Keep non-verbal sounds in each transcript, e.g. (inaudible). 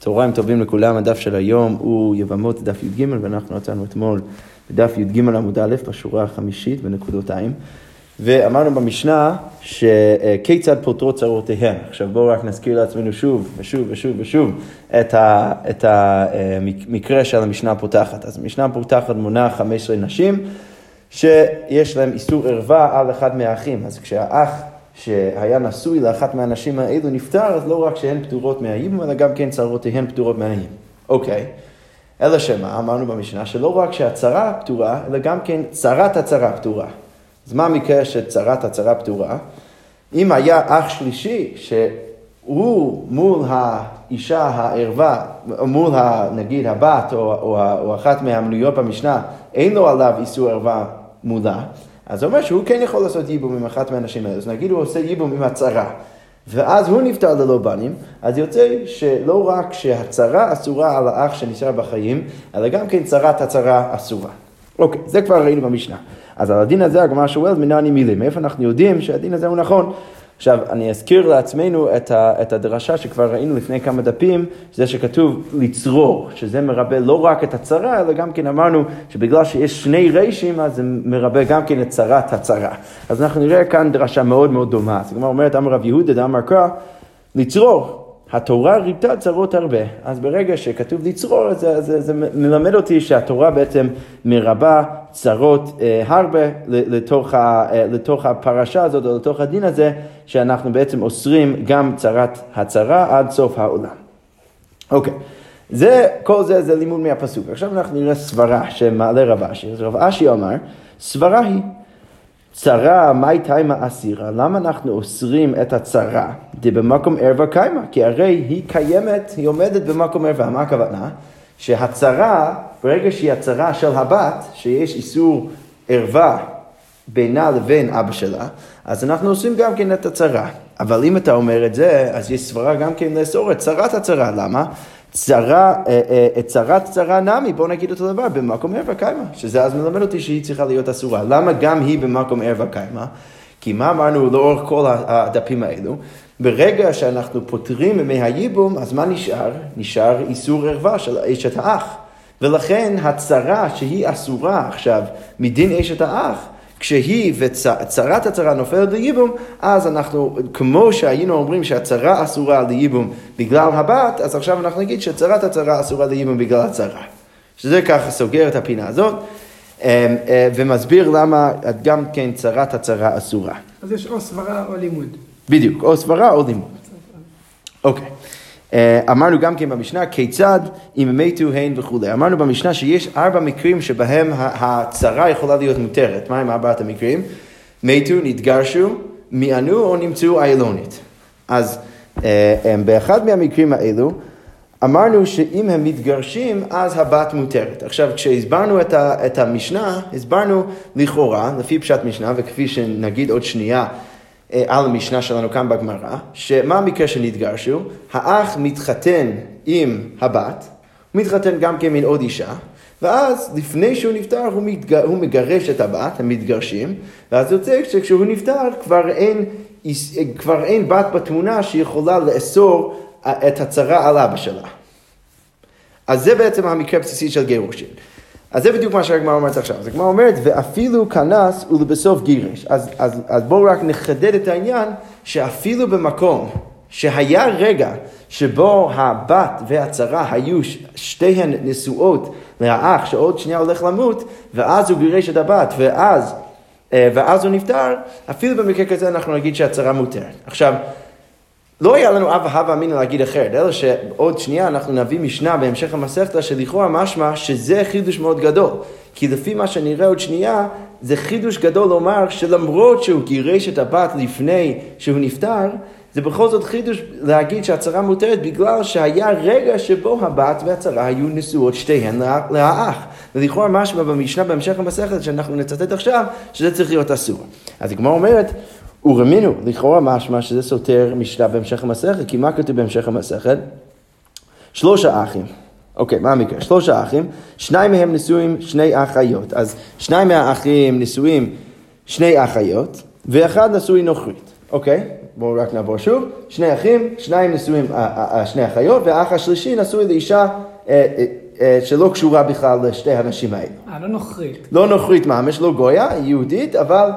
צהריים טובים לכולם, הדף של היום הוא יבמות דף י"ג ואנחנו נתנו אתמול בדף י"ג עמוד א' בשורה החמישית בנקודותיים ואמרנו במשנה שכיצד פותרות צרותיהן. עכשיו בואו רק נזכיר לעצמנו שוב ושוב ושוב ושוב את, ה, את המקרה של המשנה הפותחת. אז המשנה הפותחת מונה 15 נשים שיש להם איסור ערווה על אחד מהאחים. אז כשהאח שהיה נשוי לאחת מהנשים האלו נפטר, אז לא רק שהן פטורות מהייבום, אלא גם כן צרותיהן פטורות מהייבום. אוקיי. אלא שמה, אמרנו במשנה, שלא רק שהצרה פטורה, אלא גם כן צרת הצרה פטורה. אז מה המקרה שצרת הצרה פטורה? אם היה אח שלישי, שהוא מול האישה הערווה, מול נגיד הבת או, או, או אחת מהמנויות במשנה, אין לו עליו איסור ערווה מולה, אז זה אומר שהוא כן יכול לעשות ייבום עם אחת מהנשים האלה. אז נגיד הוא עושה ייבום עם הצרה, ואז הוא נפטר ללא בנים, אז יוצא שלא רק שהצרה אסורה על האח שנשאר בחיים, אלא גם כן צרת הצרה אסורה. אוקיי, זה כבר ראינו במשנה. אז על הדין הזה הגמרא שואלת מנעני מילים. מאיפה אנחנו יודעים שהדין הזה הוא נכון? עכשיו, אני אזכיר לעצמנו את, ה, את הדרשה שכבר ראינו לפני כמה דפים, זה שכתוב לצרור, שזה מרבה לא רק את הצרה, אלא גם כן אמרנו שבגלל שיש שני רישים, אז זה מרבה גם כן את צרת הצרה. אז אנחנו נראה כאן דרשה מאוד מאוד דומה. אז הגמרא אומרת, אמר רב יהודה, דאמר קרא, לצרור. התורה ריפתה צרות הרבה. אז ברגע שכתוב לצרור, זה, זה, זה מלמד אותי שהתורה בעצם מרבה צרות אה, הרבה לתוך, ה, אה, לתוך הפרשה הזאת, או לתוך הדין הזה, שאנחנו בעצם אוסרים גם צרת הצרה עד סוף העולם. אוקיי, זה, כל זה זה לימוד מהפסוק. עכשיו אנחנו נראה סברה שמעלה רב אשי. אז רב אשי אמר, סברה היא צרה, מאי תימא אסירה, למה אנחנו אוסרים את הצרה? במקום ערווה קיימא, כי הרי היא קיימת, היא עומדת במקום ערווה, מה הכוונה? שהצרה, ברגע שהיא הצרה של הבת, שיש איסור ערווה בינה לבין אבא שלה, אז אנחנו עושים גם כן את הצרה. אבל אם אתה אומר את זה, אז יש סברה גם כן לאסור את צרת הצרה, למה? צרה, אה, אה, צרת צרה נמי, בואו נגיד אותו דבר, במקום ערווה קיימא, שזה אז מלמד אותי שהיא צריכה להיות אסורה. למה גם היא במקום ערווה קיימא? כי מה אמרנו לאורך כל הדפים האלו? ברגע שאנחנו פותרים מהייבום, אז מה נשאר? נשאר איסור ערווה של אשת האח. ולכן הצרה שהיא אסורה עכשיו מדין אשת האח, כשהיא וצרת הצרה נופלת לייבום, אז אנחנו, כמו שהיינו אומרים שהצרה אסורה לייבום בגלל הבת, אז עכשיו אנחנו נגיד שצרת הצרה אסורה לייבום בגלל הצרה. שזה ככה סוגר את הפינה הזאת, אמ, אה, ומסביר למה גם כן צרת הצרה אסורה. אז יש או סברה או לימוד. בדיוק, או סברה או לימוד. אוקיי. אה, אמרנו גם כן במשנה, כיצד אם מתו הן וכולי. אמרנו במשנה שיש ארבע מקרים שבהם הצרה יכולה להיות מותרת. מה עם ארבעת המקרים? מתו, נתגרשו, מיענו או נמצאו איילונית. אז אה, באחד מהמקרים האלו, אמרנו שאם הם מתגרשים, אז הבת מותרת. עכשיו, כשהסברנו את, ה, את המשנה, הסברנו לכאורה, לפי פשט משנה, וכפי שנגיד עוד שנייה, אה, על המשנה שלנו כאן בגמרא, שמה המקרה שנתגרשו? האח מתחתן עם הבת, הוא מתחתן גם כן עם עוד אישה, ואז לפני שהוא נפטר הוא, מתג... הוא מגרש את הבת, הם מתגרשים, ואז יוצא שכשהוא נפטר כבר אין, כבר אין בת בתמונה שיכולה לאסור אה, את הצרה על אבא שלה. אז זה בעצם המקרה הבסיסי של גירושין. אז זה בדיוק מה שהגמרא אומרת עכשיו. אז הגמרא אומרת, ואפילו כנס ולבסוף גירש. אז, אז, אז בואו רק נחדד את העניין, שאפילו במקום שהיה רגע שבו הבת והצרה היו שתיהן נשואות לאח שעוד שנייה הולך למות, ואז הוא גירש את הבת, ואז, אה, ואז הוא נפטר, אפילו במקרה כזה אנחנו נגיד שהצרה מותרת. עכשיו, לא היה לנו אב הווה אמינא להגיד אחרת, אלא שעוד שנייה אנחנו נביא משנה בהמשך המסכתא שלכאורה משמע שזה חידוש מאוד גדול. כי לפי מה שנראה עוד שנייה, זה חידוש גדול לומר שלמרות שהוא גירש את הבת לפני שהוא נפטר, זה בכל זאת חידוש להגיד שהצרה מותרת בגלל שהיה רגע שבו הבת והצרה היו נשואות שתיהן לאח. ולכאורה משמע במשנה בהמשך המסכת שאנחנו נצטט עכשיו, שזה צריך להיות אסור. אז הגמרא אומרת, ורמינו, לכאורה משמע שזה סותר משנה בהמשך המסכת, כי מה כתוב בהמשך המסכת? שלושה אחים. אוקיי, מה המקרה? שלושה אחים, שניים מהם נשואים שני אחיות. אז שניים מהאחים נשואים שני אחיות, ואחד נשוי נוכרית, אוקיי? בואו רק נעבור שוב. שני אחים, שניים נשואים, אה, אה, אה, שני אחיות, והאח השלישי נשוי לאישה שלא קשורה בכלל לשתי הנשים האלה. אה, לא נוכרית. לא נוכרית ממש, לא גויה, יהודית, אבל,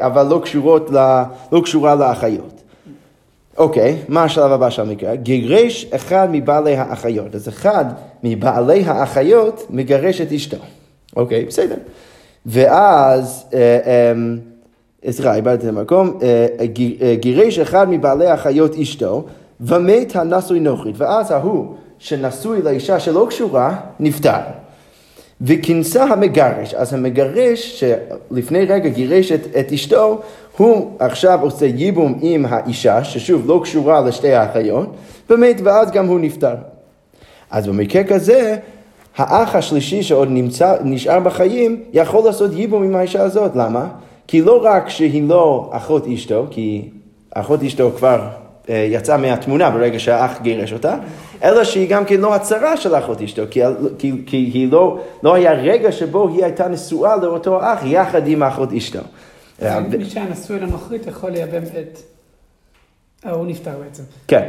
אבל לא, קשורות ל, לא קשורה לאחיות. אוקיי, מה השלב הבא של המקרה? גירש אחד מבעלי האחיות. אז אחד מבעלי האחיות מגרש את אשתו. אוקיי, בסדר. ואז, אה, אה, סליחה, איבדתי את המקום, אה, גי- אה, גירש אחד מבעלי האחיות אשתו, ומת הנשוי נוכרית. ואז ההוא שנשוי לאישה שלא קשורה, נפטר. וכינסה המגרש. אז המגרש שלפני רגע גירש את, את אשתו, הוא עכשיו עושה ייבום עם האישה, ששוב לא קשורה לשתי האחיות, באמת, ואז גם הוא נפטר. אז במקרה כזה, האח השלישי שעוד נמצא, נשאר בחיים, יכול לעשות ייבום עם האישה הזאת. למה? כי לא רק שהיא לא אחות אשתו, כי אחות אשתו כבר יצאה מהתמונה ברגע שהאח גירש אותה, אלא שהיא גם כן לא הצרה של אחות אשתו, כי, כי, כי היא לא, לא היה רגע שבו היא הייתה נשואה לאותו אח יחד עם אחות אשתו. אה, מי שהיה נשוי לנוכרית יכול לייבם את... אה, הוא נפטר בעצם. כן.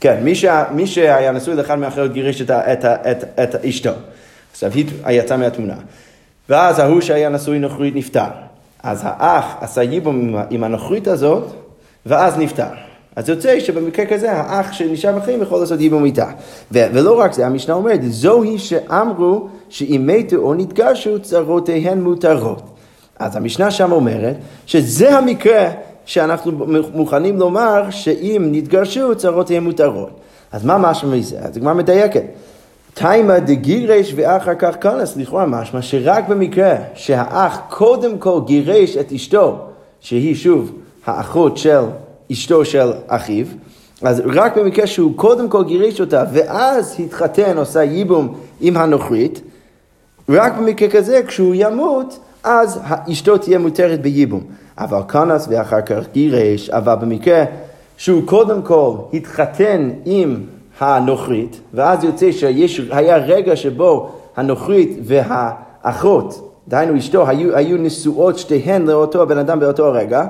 כן, מי, שה, מי שהיה נשוי לאחד מהאחיות גירש את, את, את, את אשתו. עכשיו היא יצאה מהתמונה. ואז ההוא שהיה נשוי נוכרית נפטר. אז האח עשה ייבום עם הנוכרית הזאת, ואז נפטר. אז יוצא שבמקרה כזה האח שנשאר בחיים יכול לעשות ייבום איתה. ו- ולא רק זה, המשנה אומרת, זוהי שאמרו שאם מתו או נתגרשו צרותיהן מותרות. אז המשנה שם אומרת שזה המקרה שאנחנו מוכנים לומר שאם נתגרשו צרותיהם מותרות. אז מה משמע מזה? אז הגמרא מדייקת. תימא דגירש ואחר כך כנס, לכאורה משמע שרק במקרה שהאח קודם כל גירש את אשתו, שהיא שוב האחות של אשתו של אחיו, אז רק במקרה שהוא קודם כל גירש אותה ואז התחתן, עושה ייבום עם הנוכרית, רק במקרה כזה, כשהוא ימות, אז אשתו תהיה מותרת בייבום. אבל כנס ואחר כך גירש, אבל במקרה שהוא קודם כל התחתן עם הנוכרית, ואז יוצא שהיה רגע שבו הנוכרית והאחות, דהיינו אשתו, היו, היו נשואות שתיהן לאותו הבן אדם באותו הרגע,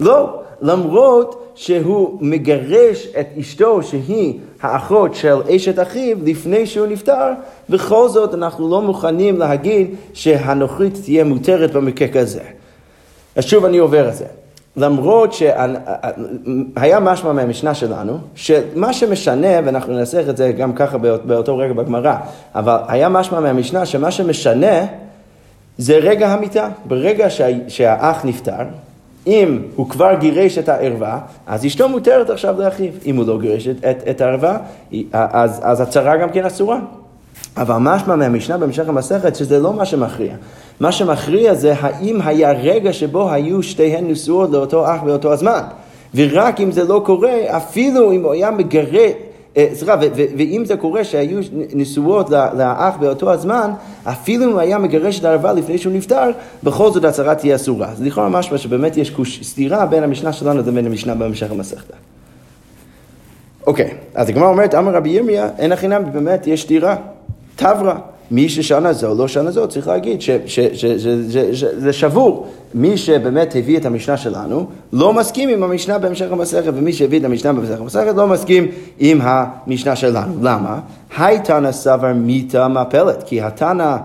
לא, למרות שהוא מגרש את אשתו שהיא האחות של אשת אחיו לפני שהוא נפטר, בכל זאת אנחנו לא מוכנים להגיד שהנוכרית תהיה מותרת במקרה כזה. אז שוב אני עובר את זה. למרות שהיה משמע מהמשנה שלנו, שמה שמשנה, ואנחנו ננסח את זה גם ככה באות- באותו רגע בגמרא, אבל היה משמע מהמשנה שמה שמשנה זה רגע המיטה. ברגע שה, שהאח נפטר, אם הוא כבר גירש את הערווה, אז אשתו מותרת עכשיו לאחיו. אם הוא לא גירש את, את, את הערווה, אז, אז הצרה גם כן אסורה. אבל משמע מהמשנה בהמשך המסכת שזה לא מה שמכריע. מה שמכריע זה האם היה רגע שבו היו שתיהן נשואות לאותו אח באותו הזמן. ורק אם זה לא קורה, אפילו אם הוא היה מגרש, סליחה, ו- ו- ואם זה קורה שהיו נשואות לאח באותו הזמן, אפילו אם הוא היה מגרש את הערבה לפני שהוא נפטר, בכל זאת הצהרה תהיה אסורה. אז לכאורה משמע שבאמת יש סתירה בין המשנה שלנו לבין המשנה בהמשך המסכתה. אוקיי, אז הגמרא אומרת, אמר רבי ירמיה, אין הכי באמת יש סתירה. תברא, מי ששנה זו, לא שנה זו, צריך להגיד שזה שבור. מי שבאמת הביא את המשנה שלנו, לא מסכים עם המשנה בהמשך המסכת, ומי שהביא את המשנה בהמשך המסכת לא מסכים עם המשנה שלנו. למה? היי תנא סבר מיתה מפלת, כי התנא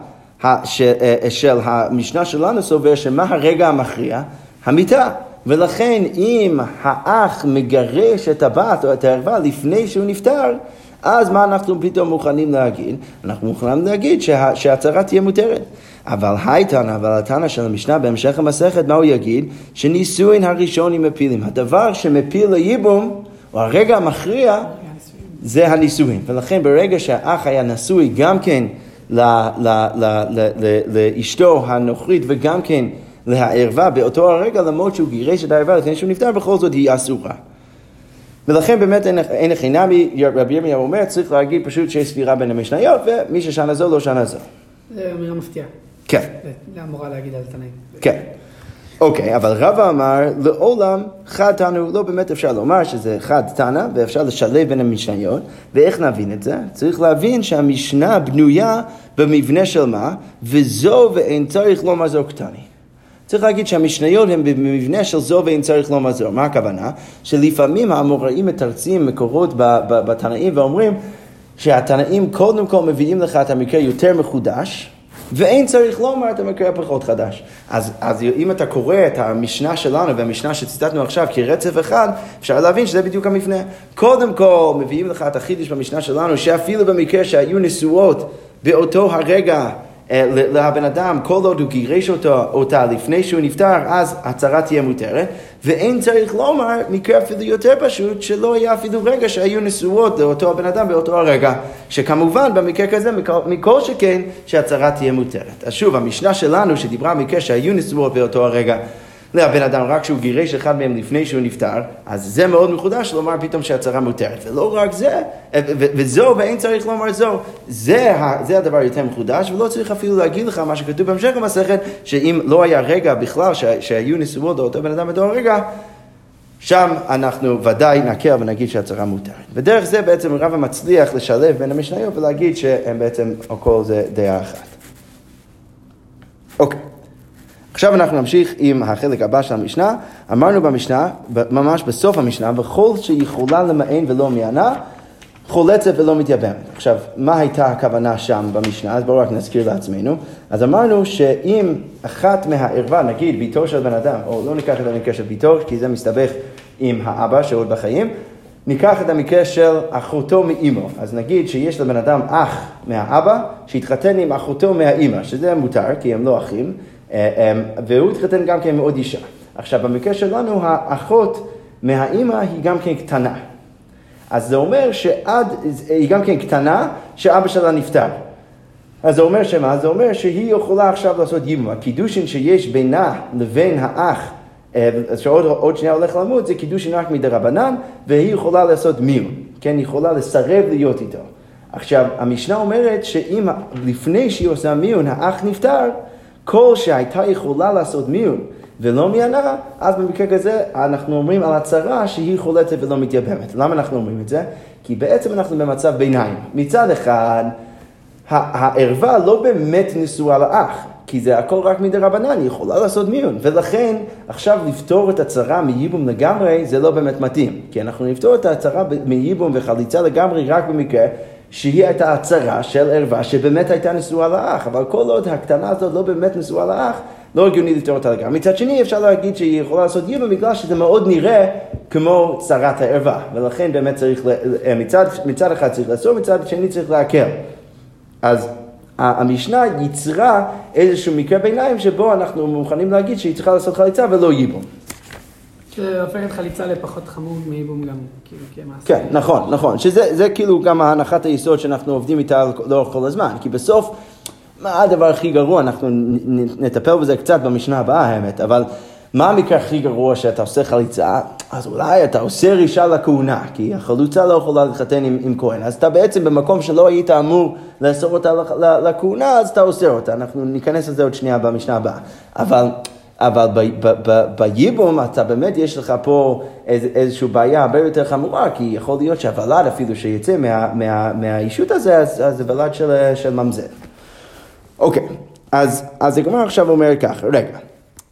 ה- ש- אה, של המשנה שלנו סובר שמה הרגע המכריע? המיתה. ולכן אם האח מגרש את הבת או את הערווה לפני שהוא נפטר, אז מה אנחנו פתאום מוכנים להגיד? אנחנו מוכנים להגיד שה, שהצהרה תהיה מותרת. אבל הייתנא, אבל התנא של המשנה בהמשך המסכת, מה הוא יגיד? שנישואין הראשונים מפילים. הדבר שמפיל לייבום, או הרגע המכריע, זה הנישואין. ולכן ברגע שהאח היה נשוי גם כן לאשתו הנוכרית וגם כן לערווה באותו הרגע, למרות שהוא גירש את הערווה לפני שהוא נפטר, בכל זאת היא אסורה. ולכן באמת אין, הכי נמי, רבי ירמיהו אומר, צריך להגיד פשוט שיש ספירה בין המשניות, ומי ששנה זו לא שנה זו. זה אמירה מפתיעה. כן, זה אמורה להגיד על תנאים. כן. אוקיי, אבל רבא אמר, לעולם חד תנו, לא באמת אפשר לומר שזה חד תנא, ואפשר לשלב בין המשניות, ואיך נבין את זה? צריך להבין שהמשנה בנויה במבנה של מה, וזו ואין צריך לומר זו קטני. צריך להגיד שהמשניות הן במבנה של זו ואין צריך לומר זו. מה הכוונה? שלפעמים האמוראים מתרצים מקורות בתנאים ואומרים שהתנאים קודם כל מביאים לך את המקרה יותר מחודש, ואין צריך לומר את המקרה הפחות חדש. אז, אז אם אתה קורא את המשנה שלנו והמשנה שציטטנו עכשיו כרצף אחד, אפשר להבין שזה בדיוק המפנה. קודם כל מביאים לך את החידוש במשנה שלנו, שאפילו במקרה שהיו נשואות באותו הרגע לבן אדם, כל עוד הוא גירש אותו, אותה לפני שהוא נפטר, אז הצהרה תהיה מותרת, ואין צריך לומר מקרה אפילו יותר פשוט, שלא היה אפילו רגע שהיו נשואות לאותו הבן אדם באותו הרגע, שכמובן במקרה כזה, מכל, מכל שכן, שהצהרה תהיה מותרת. אז שוב, המשנה שלנו שדיברה מקרה שהיו נשואות באותו הרגע, לבן אדם רק שהוא גירש אחד מהם לפני שהוא נפטר, אז זה מאוד מחודש לומר פתאום שהצהרה מותרת. ולא רק זה, וזו ואין צריך לומר זו, זה, זה הדבר יותר מחודש, ולא צריך אפילו להגיד לך מה שכתוב בהמשך המסכת, שאם לא היה רגע בכלל שהיו נשואות לאותו בן אדם באותו הרגע, שם אנחנו ודאי נקל ונגיד שהצהרה מותרת. ודרך זה בעצם רבא מצליח לשלב בין המשניות ולהגיד שהם בעצם, הכל זה דעה אחת. אוקיי. עכשיו אנחנו נמשיך עם החלק הבא של המשנה. אמרנו במשנה, ממש בסוף המשנה, וכל שיכולה למען ולא מענה, חולצת ולא מתייבמת. עכשיו, מה הייתה הכוונה שם במשנה? אז בואו רק נזכיר לעצמנו. אז אמרנו שאם אחת מהערווה, נגיד ביתו של בן אדם, או לא ניקח את המקרה של ביתו, כי זה מסתבך עם האבא שעוד בחיים, ניקח את המקרה של אחותו מאימו. אז נגיד שיש לבן אדם אח מהאבא, שהתחתן עם אחותו מהאימא, שזה מותר, כי הם לא אחים. אה, אה, והוא התחתן גם כן עם עוד אישה. עכשיו, במקרה שלנו, האחות מהאימא היא גם כן קטנה. אז זה אומר שעד, היא גם כן קטנה, שאבא שלה נפטר. אז זה אומר שמה? זה אומר שהיא יכולה עכשיו לעשות ייבום. הקידושין שיש בינה לבין האח, אה, שעוד שנייה הולך למות, זה קידושין רק מדרבנן, והיא יכולה לעשות מיון. כן, היא יכולה לסרב להיות איתו. עכשיו, המשנה אומרת שאם לפני שהיא עושה מיון, האח נפטר, כל שהייתה יכולה לעשות מיון ולא מיענה, אז במקרה כזה אנחנו אומרים על הצהרה שהיא חולצת ולא מתייבמת. למה אנחנו אומרים את זה? כי בעצם אנחנו במצב ביניים. מצד אחד, הערווה לא באמת נשואה לאח, כי זה הכל רק מדי רבנן, היא יכולה לעשות מיון. ולכן, עכשיו לפתור את הצהרה מייבום לגמרי, זה לא באמת מתאים. כי אנחנו נפתור את הצהרה מייבום וחליצה לגמרי רק במקרה שהיא הייתה הצהרה של ערווה שבאמת הייתה נשואה לאח, אבל כל עוד הקטנה הזאת לא באמת נשואה לאח, לא הגיוני לפתור אותה לגמרי. מצד שני אפשר להגיד שהיא יכולה לעשות ייבום בגלל שזה מאוד נראה כמו צרת הערווה, ולכן באמת צריך, מצד, מצד אחד צריך לעשות, מצד שני צריך להקל. אז המשנה ייצרה איזשהו מקרה ביניים שבו אנחנו מוכנים להגיד שהיא צריכה לעשות חליצה ולא ייבום. שהופך את חליצה לפחות חמור מייבום גם, כאילו, כמעשה. כן, נכון, נכון. שזה כאילו גם הנחת היסוד שאנחנו עובדים איתה לאורך כל הזמן. כי בסוף, מה הדבר הכי גרוע? אנחנו נטפל בזה קצת במשנה הבאה, האמת, אבל מה המקרה הכי גרוע שאתה עושה חליצה? אז אולי אתה עושה רישה לכהונה, כי החלוצה לא יכולה להתחתן עם, עם כהן. אז אתה בעצם במקום שלא היית אמור לאסור אותה לכהונה, אז אתה אוסר אותה. אנחנו ניכנס לזה עוד שנייה במשנה הבאה. אבל... אבל בייבום אתה באמת, יש לך פה איז, איזושהי בעיה הרבה יותר חמורה, כי יכול להיות שהוולד אפילו שיצא מה, מה, מהאישות הזה, אז, זה ולד של, של ממזר. אוקיי, אז, אז הגמרא עכשיו אומרת ככה, רגע,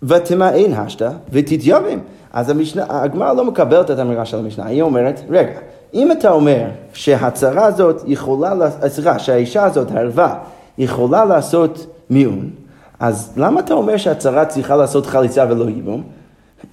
ותמאן השתא ותתייבם. אז הגמרא לא מקבלת את האמירה של המשנה, היא אומרת, רגע, אם אתה אומר שהצרה הזאת יכולה, סליחה, שהאישה הזאת, הערווה, יכולה לעשות מיון, אז למה אתה אומר שהצרה צריכה לעשות חליצה ולא ייבום?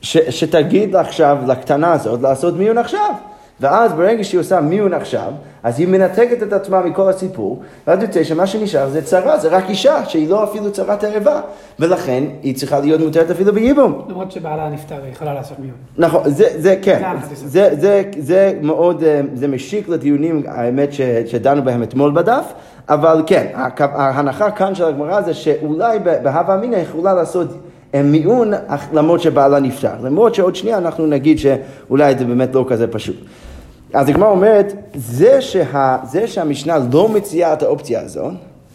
שתגיד עכשיו לקטנה הזאת לעשות מיון עכשיו. ואז ברגע שהיא עושה מיון עכשיו, אז היא מנתקת את עצמה מכל הסיפור, ואז יוצא שמה שנשאר זה צרה, זה רק אישה, שהיא לא אפילו צרת הערווה, ולכן היא צריכה להיות מותרת אפילו בייבום. למרות שבעלה נפטר, היא יכולה לעשות מיון. נכון, זה, זה כן, זה, זה, זה, זה מאוד, אה, זה משיק לדיונים, האמת, שדנו בהם אתמול בדף, אבל כן, ההנחה כאן של הגמרא זה שאולי בהווה אמינא יכולה לעשות אה, מיון למרות שבעלה נפטר. למרות שעוד שנייה אנחנו נגיד שאולי זה באמת לא כזה פשוט. אז הגמרא אומרת, זה, שה, זה שהמשנה לא מציעה את האופציה הזו,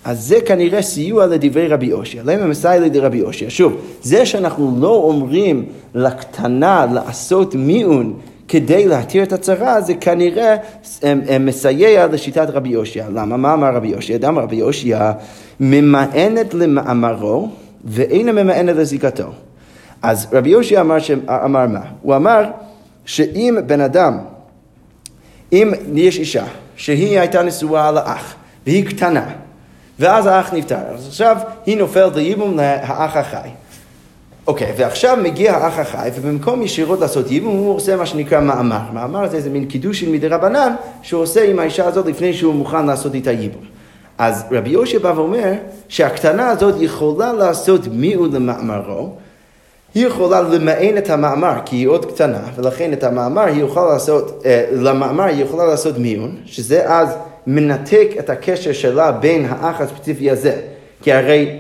אז זה כנראה סיוע לדברי רבי אושיה. למה מסייע לידי רבי אושיה? שוב, זה שאנחנו לא אומרים לקטנה לעשות מיון כדי להתיר את הצרה, זה כנראה אה, אה, מסייע לשיטת רבי יושע. למה? מה אמר רבי יושע? אמר רבי יושע, ממאנת למאמרו ואינה ממאנת לזיקתו. אז רבי יושי אמר, ש... אמר מה? הוא אמר שאם בן אדם, אם יש אישה שהיא הייתה נשואה לאח והיא קטנה ואז האח נפטר, אז עכשיו היא נופלת לייבום לאח החי. אוקיי, ועכשיו מגיע האח החי, ובמקום ישירות לעשות ייבום, הוא עושה מה שנקרא מאמר. מאמר זה איזה מין קידושין מדי רבנן, שהוא עושה עם האישה הזאת לפני שהוא מוכן לעשות איתה ייבום. אז רבי יושע בא ואומר שהקטנה הזאת יכולה לעשות מיעוט למאמרו, היא יכולה למען את המאמר כי היא עוד קטנה, ולכן את המאמר היא יכולה לעשות, אה, למאמר היא יכולה לעשות מיון, שזה אז מנתק את הקשר שלה בין האח הספציפי הזה. כי הרי,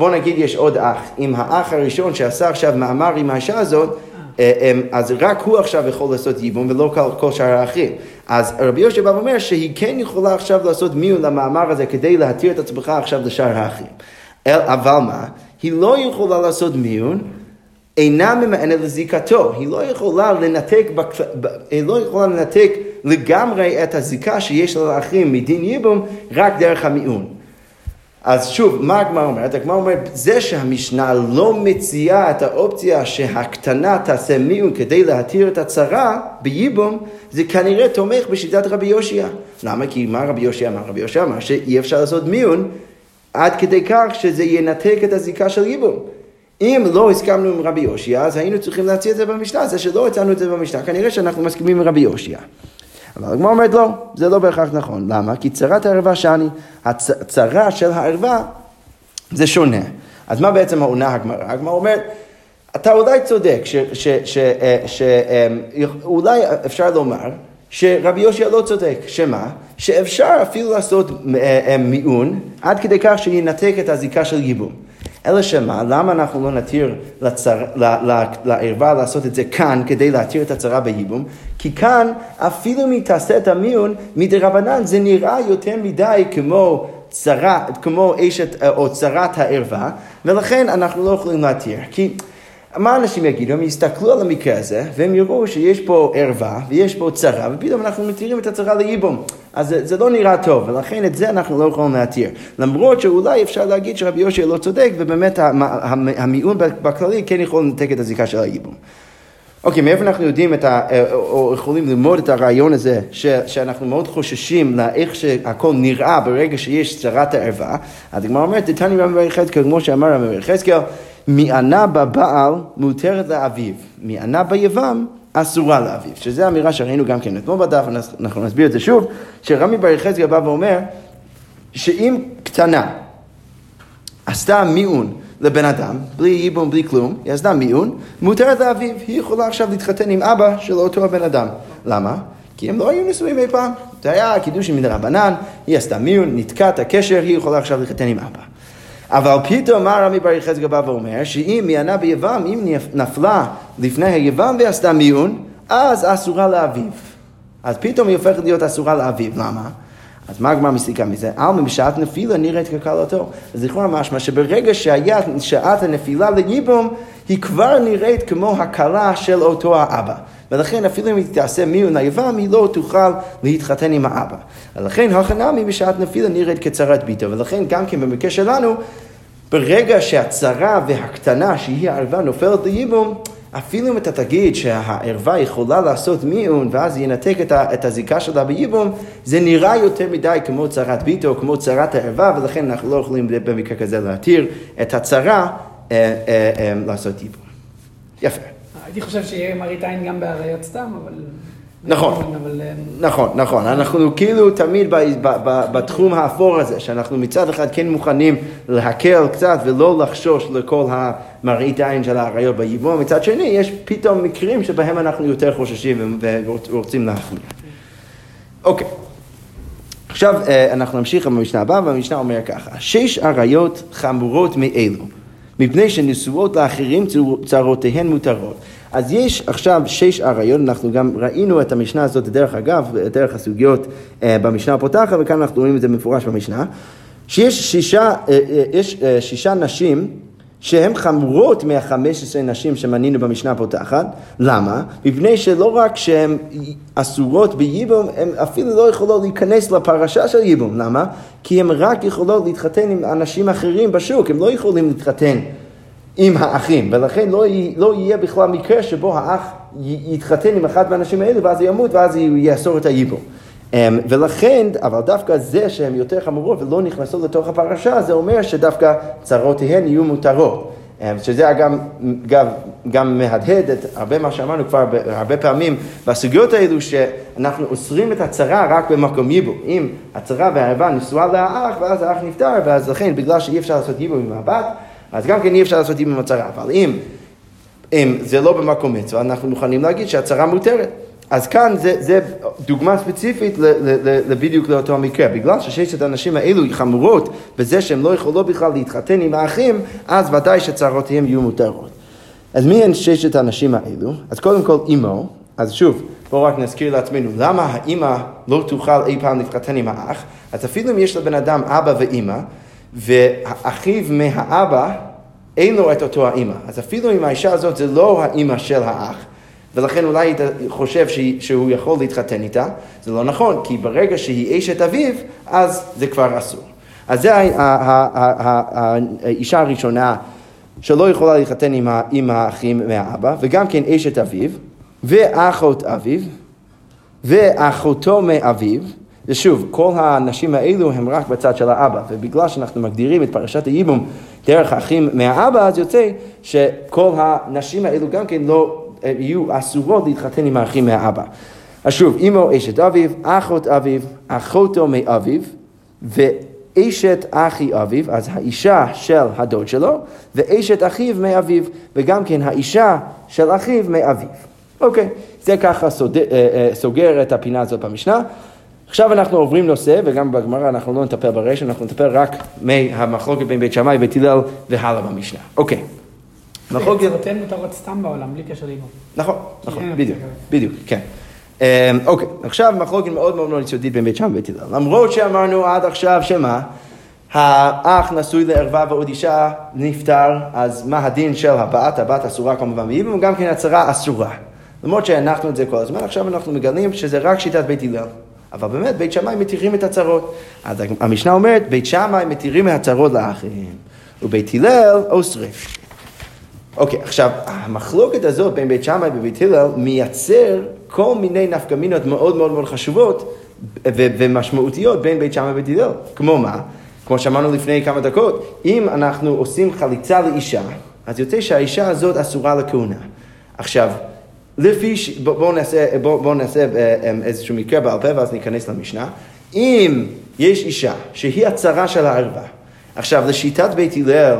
בוא נגיד יש עוד אח, אם האח הראשון שעשה עכשיו מאמר עם האישה הזאת, אה, אה, אז רק הוא עכשיו יכול לעשות ייבום ולא כל, שאר האחים. אז רבי יושב בא ואומר שהיא כן יכולה עכשיו לעשות מיון למאמר הזה כדי להתיר את עצמך עכשיו לשאר האחים. אבל מה? היא לא יכולה לעשות מיון אינה ממאנת לזיקתו, היא לא יכולה לנתק, היא לא יכולה לנתק לגמרי את הזיקה שיש לאחים מדין ייבום רק דרך המיעון. אז שוב, מה הגמרא אומרת? הגמרא אומרת, זה שהמשנה לא מציעה את האופציה שהקטנה תעשה מיעון כדי להתיר את הצרה בייבום, זה כנראה תומך בשיטת רבי יושיע. למה? כי מה רבי יושיע אמר? רבי יושיע אמר שאי אפשר לעשות מיעון עד כדי כך שזה ינתק את הזיקה של ייבום. אם לא הסכמנו עם רבי יושיע, אז היינו צריכים להציע את זה במשנה, זה שלא הצענו את זה במשנה, כנראה שאנחנו מסכימים עם רבי יושיע. אבל הגמרא אומרת לא, זה לא בהכרח נכון. למה? כי צרת הערווה שאני, הצרה של הערווה זה שונה. אז מה בעצם העונה הגמרא? הגמרא אומרת, אתה אולי צודק, שאולי אפשר לומר שרבי יושיע לא צודק, שמה? שאפשר אפילו לעשות אה, אה, מיעון עד כדי כך שינתק את הזיקה של ייבום. אלא שמה, למה אנחנו לא נתיר לצר, לערווה לעשות את זה כאן כדי להתיר את הצרה בייבום? כי כאן אפילו אם היא תעשה את המיון מדי רבנן זה נראה יותר מדי כמו צרה, כמו אשת או צרת הערווה ולכן אנחנו לא יכולים להתיר. כי מה אנשים יגידו? הם יסתכלו על המקרה הזה, והם יראו שיש פה ערווה, ויש פה צרה, ופתאום אנחנו מתירים את הצרה לייבום. אז זה, זה לא נראה טוב, ולכן את זה אנחנו לא יכולים להתיר. למרות שאולי אפשר להגיד שרבי יושע לא צודק, ובאמת המיעון בכללי כן יכול לנתק את הזיקה של הייבום. אוקיי, מאיפה אנחנו יודעים את ה... או יכולים ללמוד את הרעיון הזה, ש, שאנחנו מאוד חוששים לאיך שהכל נראה ברגע שיש צרת הערווה, אז הגמרא אומרת, דתני רבי יחזקאל, כמו שאמר רבי יחזקאל, מענה בבעל מותרת לאביו, מענה ביבם אסורה לאביו, שזו אמירה שראינו גם כן אתמול בדף, אנחנו נסביר את זה שוב, שרמי בר יחזקאל בא ואומר שאם קטנה עשתה מיעון לבן אדם, בלי ייבום, בלי כלום, היא עשתה מיעון, מותרת לאביו, היא יכולה עכשיו להתחתן עם אבא של אותו הבן אדם. למה? כי הם לא היו נשואים אי פעם. זה היה קידוש מן רבנן, היא עשתה מיעון, נתקע את הקשר, היא יכולה עכשיו להתחתן עם אבא. אבל פתאום מה רמי בר יחזקאל בא ואומר, שאם היא ענה ביוון, אם נפלה לפני היוון ועשתה מיון, אז אסורה לאביו. אז פתאום היא הופכת להיות אסורה לאביו. למה? אז מה הגמרא מסיקה מזה? אלמא בשעת נפילה נראית ככלתו. אז לכאורה משמע שברגע שהיה שעת הנפילה לייבום, היא כבר נראית כמו הכלה של אותו האבא. ולכן אפילו אם היא תעשה מיאון ליבם, היא לא תוכל להתחתן עם האבא. ולכן הכא נמי בשעת נפילה נראית כצרת בתו. ולכן גם כן במקרה שלנו, ברגע שהצרה והקטנה שהיא הערווה נופלת לייבום, אפילו אם אתה תגיד שהערווה יכולה לעשות מיון ואז ינתק את, את הזיקה שלה בייבום, זה נראה יותר מדי כמו צרת ביתו, כמו צרת הערווה, ולכן אנחנו לא יכולים במקרה כזה להתיר את הצרה אה, אה, אה, לעשות ייבום. יפה. הייתי חושב שיהיה מראית עין גם באריות סתם, אבל... נכון, אה, נכון, נכון. אנחנו כאילו תמיד בתחום האפור הזה, שאנחנו מצד אחד כן מוכנים להקל קצת ולא לחשוש לכל המראית העין של האריות בייבום, מצד שני יש פתאום מקרים שבהם אנחנו יותר חוששים ורוצים להחמיר. אוקיי. עכשיו אה, אנחנו נמשיך עם המשנה הבאה, והמשנה אומר ככה, שש אריות חמורות מאלו, מפני שנשואות לאחרים צרותיהן מותרות. אז יש עכשיו שש אריות, אנחנו גם ראינו את המשנה הזאת דרך אגב, דרך הסוגיות אה, במשנה הפותחת, וכאן אנחנו רואים את זה מפורש במשנה, שיש שישה, אה, אה, יש שישה נשים שהן חמורות מהחמש עשרה נשים שמנינו במשנה הפותחת. למה? מפני שלא רק שהן אסורות בייבום, הן אפילו לא יכולות להיכנס לפרשה של ייבום. למה? כי הן רק יכולות להתחתן עם אנשים אחרים בשוק, הם לא יכולים להתחתן עם האחים, ולכן לא, לא יהיה בכלל מקרה שבו האח יתחתן עם אחד מהאנשים האלה ואז ימות ואז יאסור את הייבום. אמ, ולכן, אבל דווקא זה שהן יותר חמורות ולא נכנסות לתוך הפרשה, זה אומר שדווקא צרותיהן יהיו מותרות. אמ, שזה גם, גם, גם מהדהד את הרבה מה שאמרנו כבר הרבה פעמים בסוגיות האלו, שאנחנו אוסרים את הצרה רק במקום ייבום. אם הצרה והערווה נשואה לאח, ואז האח נפטר, ואז לכן בגלל שאי אפשר לעשות ייבום עם הבת, אז גם כן אי אפשר לעשות עם הצרה. אבל אם אם זה לא במקום מצווה, אנחנו מוכנים להגיד שהצהרה מותרת. אז כאן זה, זה דוגמה ספציפית ל, ל, ל, לבדיוק לאותו המקרה. בגלל שששת הנשים האלו חמורות בזה שהן לא יכולות בכלל להתחתן עם האחים, אז ודאי שצהרותיהם יהיו מותרות. אז מי הן ששת הנשים האלו? אז קודם כל אימו, אז שוב, בואו רק נזכיר לעצמנו, למה האימא לא תוכל אי פעם להתחתן עם האח? אז אפילו אם יש לבן אדם אבא ואימא, ואחיו מהאבא, אין לו את אותו האימא. אז אפילו אם האישה הזאת זה לא האימא של האח, ולכן אולי היית חושב שהוא יכול להתחתן איתה, זה לא נכון, כי ברגע שהיא אשת אביו, אז זה כבר אסור. אז זה האישה הראשונה שלא יכולה להתחתן עם האחים מהאבא, וגם כן אשת אביו, ואחות אביו, ואחותו מאביו, ושוב, כל הנשים האלו הם רק בצד של האבא, ובגלל שאנחנו מגדירים את פרשת הייבום דרך האחים מהאבא, אז יוצא שכל הנשים האלו גם כן לא אה, יהיו אסורות להתחתן עם האחים מהאבא. אז שוב, אמו אשת אביו, אחות אביו, אחותו מאביו, ואשת אחי אביו, אז האישה של הדוד שלו, ואשת אחיו מאביו, וגם כן האישה של אחיו מאביו. אוקיי, זה ככה אה, אה, סוגר את הפינה הזאת במשנה. עכשיו אנחנו עוברים נושא, וגם בגמרא אנחנו לא נטפל ברשת, אנחנו נטפל רק מהמחלוקת בין בית שמאי ובית הלל והלאה במשנה. אוקיי. מחלוקת... צרותיהן מותרות סתם בעולם, בלי קשר לאימו. נכון, נכון, אין בדיוק, הבדל. בדיוק, כן. אמ, אוקיי, עכשיו מחלוקת מאוד מאוד מאוד יסודית בין בית שמאי ובית הלל. למרות שאמרנו עד עכשיו שמה? האח נשוי לערווה ועוד אישה נפטר, אז מה הדין של הבת? הבת אסורה כמובן באיבום, וגם כן הצהרה אסורה. למרות שהנחנו את זה כל הזמן, עכשיו אנחנו מגלים שזה רק שיטת בית הלל. אבל באמת, בית שמאי מתירים את הצרות. אז המשנה אומרת, בית שמאי מתירים את הצרות לאחים, ובית הלל אוסרים. אוקיי, עכשיו, המחלוקת הזאת בין בית שמאי ובית הלל מייצר כל מיני נפקמינות מאוד מאוד מאוד חשובות ו- ומשמעותיות בין בית שמאי ובית הלל. כמו מה? כמו שאמרנו לפני כמה דקות, אם אנחנו עושים חליצה לאישה, אז יוצא שהאישה הזאת אסורה לכהונה. עכשיו, לפי, ש... בואו בוא נעשה, בוא, בוא נעשה אה, אה, איזשהו מקרה בעל פה ואז ניכנס למשנה. אם יש אישה שהיא הצרה של הערווה, עכשיו לשיטת בית הלל